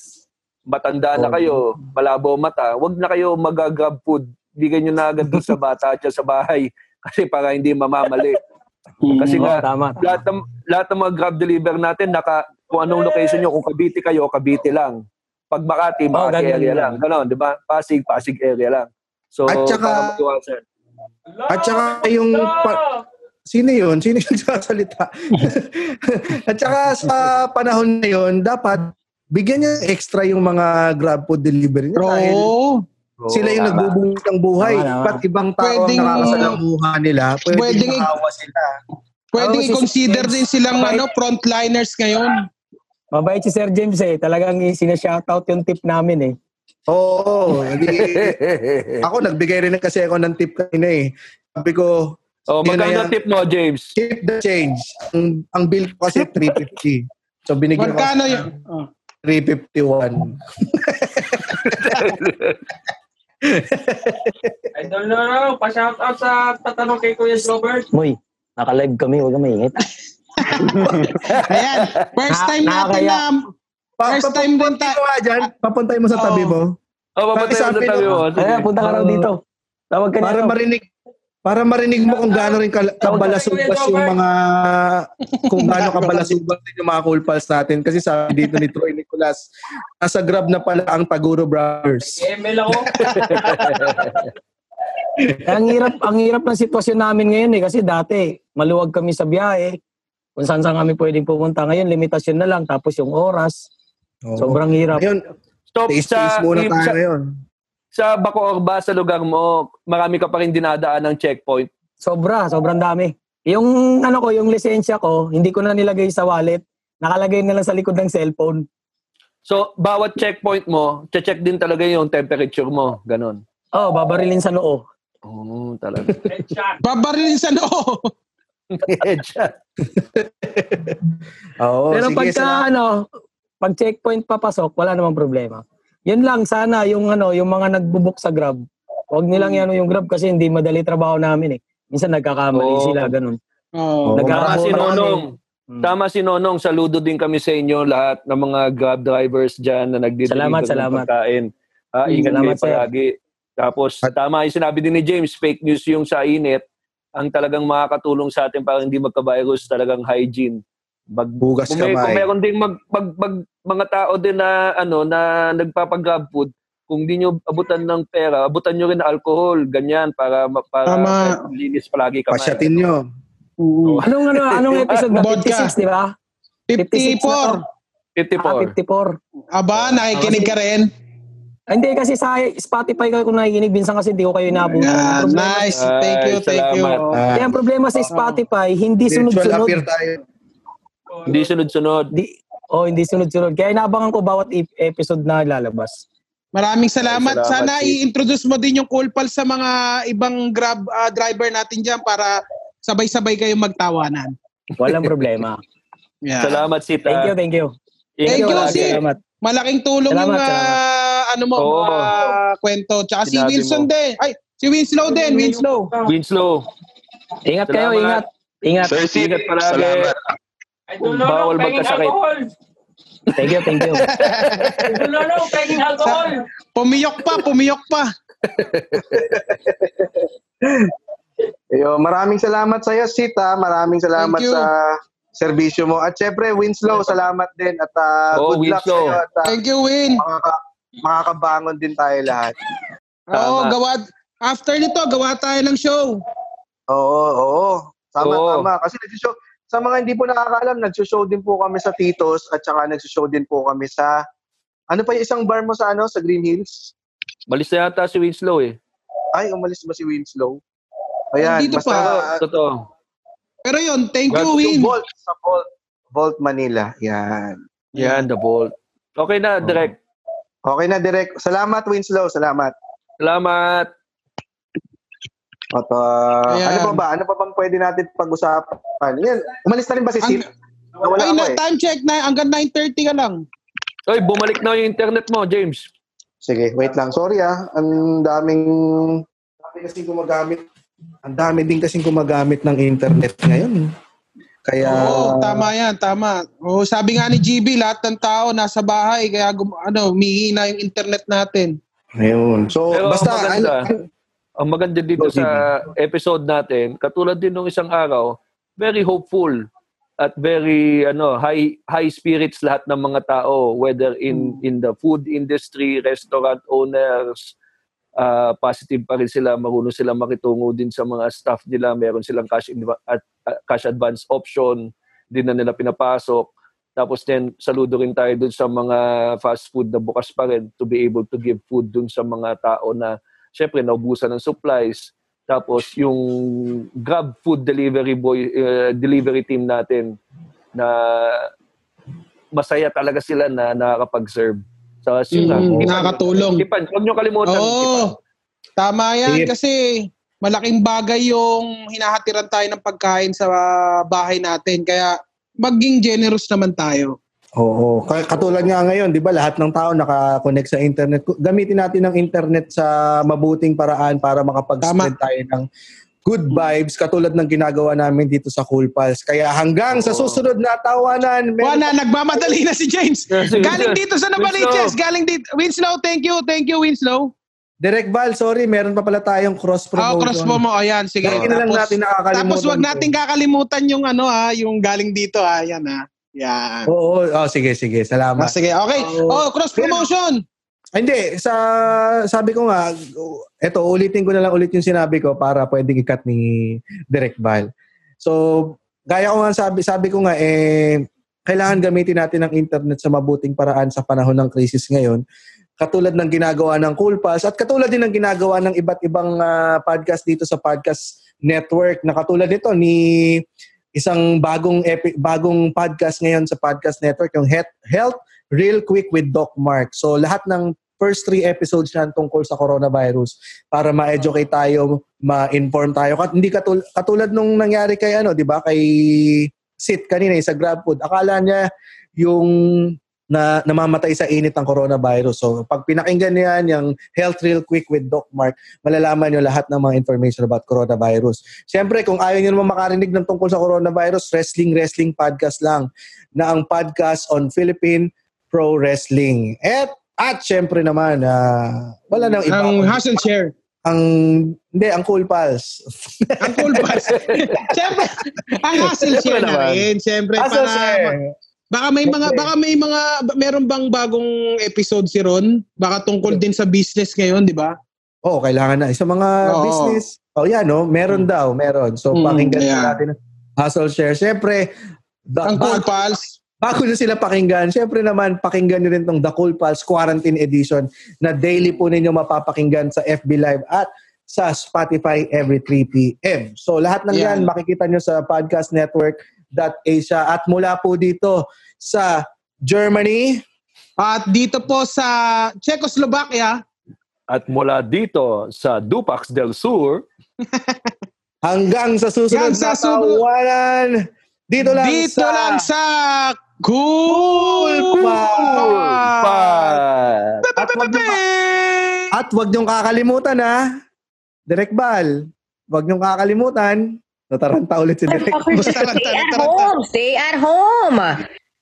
matanda na kayo, malabo mata, wag na kayo mag-grab food. Bigyan nyo na agad doon sa bata at sa bahay kasi para hindi mamamali. Kasi Oo, nga, tama. tama. lahat ng, lahat ng mga grab deliver natin, naka, kung anong location nyo, kung Cavite kayo, Cavite lang. Pag Makati, Makati area lang. lang. Ganon, di ba? Pasig, Pasig area lang. So, At saka-. At saka yung... Pa- sino yun? Sino yung sasalita? At saka sa panahon na yun, dapat bigyan niya extra yung mga grab food delivery niya dahil sila yung nagbubungkit ng buhay. Tama, Ba't ibang tao pwedeng, ang nakakasalamuha nila? Pwedeng, pwedeng makawa sila. Pwedeng oh, i-consider si, din silang ano, frontliners ngayon. Mabait si Sir James eh. Talagang sinashoutout yung tip namin eh. Oo. Oh, ako nagbigay rin kasi ako ng tip kanina eh. Sabi ko, Oh, magkano tip mo, James? Keep the change. Ang, ang bill ko kasi 350. So binigyan magkano ko. Magkano yun? 351. I don't know. Pa-shout out sa tatanong kay Kuya Robert. Uy, nakalag kami. Huwag kang maingit. Ayan. First time na, natin na... First time din ta... Dyan, papuntay mo sa tabi mo. Oh, papuntay mo sa tabi mo. Ayan, punta ka raw dito. Tawag ka Para marinig, para marinig mo kung gaano rin kal- kabalasubas yung mga kung gaano kabalasubas din yung mga cool pals natin kasi sabi dito ni Troy Nicolas nasa grab na pala ang Taguro Brothers. ML ako. ang hirap, ang hirap ng sitwasyon namin ngayon eh. Kasi dati, maluwag kami sa biyahe. Kung saan saan kami pwedeng pupunta. Ngayon, limitasyon na lang. Tapos yung oras. Oo. Sobrang hirap. Ngayon, Stop sa, muna sa, tayo ngayon. Sa Bacoor ba, sa lugar mo, marami ka pa rin dinadaan ng checkpoint. Sobra, sobrang dami. Yung ano ko, yung lisensya ko, hindi ko na nilagay sa wallet. Nakalagay na lang sa likod ng cellphone. So, bawat checkpoint mo, check din talaga yung temperature mo. Ganon. Oh, babarilin sa noo. Oo, talaga. Headshot. Babarilin sa noo. Headshot. Oo, Pero sige, pagka salamat. ano, pag checkpoint papasok, wala namang problema. Yun lang sana yung ano, yung mga nagbubuk sa Grab. Huwag nilang yan yung Grab kasi hindi madali trabaho namin eh. Minsan nagkakamali Oo. sila ganun. Oh. Tama si. Nonong. Hmm. Tama si Nonong. Saludo din kami sa inyo lahat ng mga Grab drivers dyan na nagdi-deliver Salamat, ng salamat. pagkain. Ah, Hmm, ingat salamat, kayo palagi. Tapos, tama yung sinabi din ni James, fake news yung sa init. Ang talagang makakatulong sa atin para hindi magka-virus, talagang hygiene. Mag, Bugas kung, may, kung kamay. meron ding mag, mag, mag- mga tao din na ano na nagpapag-grab food, kung di nyo abutan ng pera, abutan nyo rin ng alcohol, ganyan, para, para Tama. linis palagi kamay. Pasyatin nyo. Anong ano, anong episode ba? Vodka. 56, di ba? 56 na to. 54. Ah, 54. 54. Aba, nakikinig ka rin. Ah, Hindi kasi sa Spotify ko kung nakikinig, minsan kasi hindi ko kayo inabutan. Yeah, nice. Thank you, Ay, thank you. Ah, Kaya ang problema sa Spotify, hindi virtual sunod-sunod. appear tayo. Hindi sunod-sunod. Di, oh, hindi sunod-sunod. Kaya inaabangan ko bawat e- episode na lalabas. Maraming salamat. Ay, salamat, Sana Chief. i-introduce mo din yung cool pals sa mga ibang Grab ah, driver natin dyan para sabay-sabay kayong magtawanan. Walang problema. Yeah. Salamat, Sita. Thank you, thank you. Thank you, palagi. Sid. Salamat. Malaking tulong Salamat, yung ah, ano mo, Oo. mga kwento. Tsaka si Sinabi Wilson mo. din. Ay, si Winslow din. Winslow. Winslow. Ingat kayo, Salamat. ingat. Ingat. Sir Ingat palagi. salamat. Idol na Bawal raw, penging magkasakit. alcohol. Thank you, thank you. Idol na raw, penging alcohol. Pumiyok pa, pumiyok pa. Yo, maraming salamat sa iyo, Sita. Maraming salamat sa serbisyo mo. At syempre, Winslow, salamat din. At ah, Oh, good luck sa Winslow. iyo. At ah, Thank you, Win. makaka- makakabangon din tayo lahat. Oo, Tama. gawa. After nito, gawa tayo ng show. Oo, oo. Tama, Oo. tama. Kasi nagsishow, sa mga hindi po nakakaalam, nagsushow din po kami sa Titos at saka nagsushow din po kami sa, ano pa yung isang bar mo sa ano, sa Green Hills? Malis na yata si Winslow eh. Ay, umalis ba si Winslow? Ayan, Dito basta pa. Totoo. Pero yun, thank you, Win. Vault sa Vault, Vault Manila. Yan. Yan, the bolt. Okay na, direct. Okay na, direct. Salamat, Winslow. Salamat. Salamat. At, Ayan. ano pa ba? Ano pa bang pwede natin pag-usapan? Yan, umalis na rin ba si Ang- Sid? Nawala Ay, na, eh. time check na. Hanggang 9.30 ka lang. Oy, bumalik na yung internet mo, James. Sige, wait lang. Sorry ah. Ang daming... Dami kasing gumagamit. Ang dami din kasing gumagamit ng internet ngayon. Kaya, Oo, tama yan, tama. Oo, sabi nga ni GB, lahat ng tao nasa bahay, kaya gum- ano, humihina yung internet natin. ayun. So, Pero basta, ang maganda, ano- ang maganda dito sa episode natin, katulad din nung isang araw, very hopeful at very ano high high spirits lahat ng mga tao whether in in the food industry, restaurant owners, uh, positive pa rin sila, marunong sila makitungo din sa mga staff nila, meron silang cash adva- at, uh, cash advance option, din na nila pinapasok. Tapos then, saludo rin tayo dun sa mga fast food na bukas pa rin to be able to give food dun sa mga tao na syempre naubusan ng supplies. Tapos yung Grab food delivery boy uh, delivery team natin na masaya talaga sila na nakakapag-serve. So, yun lang. Mm, Tipan, nakakatulong. Tipan, huwag nyo kalimutan. Oo. Tipan. Tama yan Sige. kasi malaking bagay yung hinahatiran tayo ng pagkain sa bahay natin. Kaya maging generous naman tayo. Oo. Ka- Katulad nga ngayon, di ba, lahat ng tao naka-connect sa internet. Gamitin natin ang internet sa mabuting paraan para makapag-spread tayo ng good vibes katulad ng ginagawa namin dito sa Cool Pals. Kaya hanggang sa susunod na tawanan, meron Wala, nagmamadali na si James. Galing dito sa Nabaliches. Galing dito. Winslow, thank you. Thank you, Winslow. Direct Val, sorry, meron pa pala tayong cross Oh, promotion. cross mo mo. Ayan, sige. Lagi na lang natin nakakalimutan tapos wag natin kakalimutan yung ano ha, yung galing dito ha. Yan ha. Yan. Oo, oh, sige, sige. Salamat. Ah, sige, okay. Oh, cross promotion. Hindi, sa sabi ko nga, eto ulitin ko na lang ulit yung sinabi ko para pwedeng ikat ni Direct Val. So, gaya ko nga sabi, sabi ko nga eh kailangan gamitin natin ang internet sa mabuting paraan sa panahon ng krisis ngayon. Katulad ng ginagawa ng Cool Pals at katulad din ng ginagawa ng iba't ibang ah, podcast dito sa podcast network na katulad nito ni isang bagong epi- bagong podcast ngayon sa podcast network yung Health, Health Real Quick with Doc Mark. So lahat ng first three episodes niyan tungkol sa coronavirus para ma-educate tayo, ma-inform tayo. Kat, hindi katul- katulad nung nangyari kay ano, 'di ba? Kay Sit kanina eh, sa GrabFood. Akala niya yung na namamatay sa init ng coronavirus. So, pag pinakinggan niyan yung Health Real Quick with Doc Mark, malalaman niyo lahat ng mga information about coronavirus. Siyempre, kung ayaw niyo naman makarinig ng tungkol sa coronavirus, Wrestling Wrestling Podcast lang na ang podcast on Philippine Pro Wrestling. At, at syempre naman, ah, wala nang iba. Ang hustle share. Ang, hindi, ang Cool Pals. ang Cool Pals. Siyempre, ang hustle share na rin. Siyempre, Hustle para, share. Baka may mga, baka may mga, meron bang bagong episode si Ron? Baka tungkol din sa business ngayon, di ba? Oo, kailangan na. Sa mga Oo. business, oh yan, no? meron daw, meron. So, Mm, pakinggan yeah. natin. Hustle share. Siyempre, the, Ang Cool Pals. Bago nyo sila pakinggan, syempre naman, pakinggan nyo rin tong The Cool Pals Quarantine Edition na daily po ninyo mapapakinggan sa FB Live at sa Spotify every 3 p.m. So lahat ng Yan. yan makikita nyo sa Podcast Network Asia at mula po dito sa Germany. At dito po sa Czechoslovakia, At mula dito sa Dupax del Sur, Hanggang sa susunod sa na tawanan, dito lang dito sa... lang sa Cool pa! At wag nyo, at wag niyong kakalimutan ha. Direk Bal, wag niyong kakalimutan. Nataranta ulit si Direk. Stay at home. Stay at home.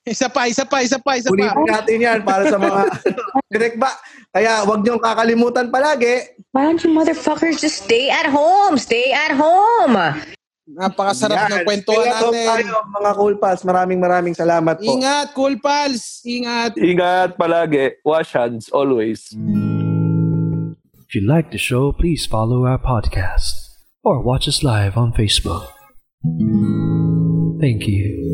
Isa pa, isa pa, isa pa, isa pa. Ulitin natin yan para sa mga Direk ba? Kaya wag niyong kakalimutan palagi. Why don't you motherfuckers just stay at home? Stay at home. Napakasarap ng Yan. kwentuhan Stay at home natin. tayo, mga cool pals. Maraming maraming salamat po. Ingat, Cool Pals. Ingat. Ingat palagi. Wash hands always. If you like the show, please follow our podcast or watch us live on Facebook. Thank you.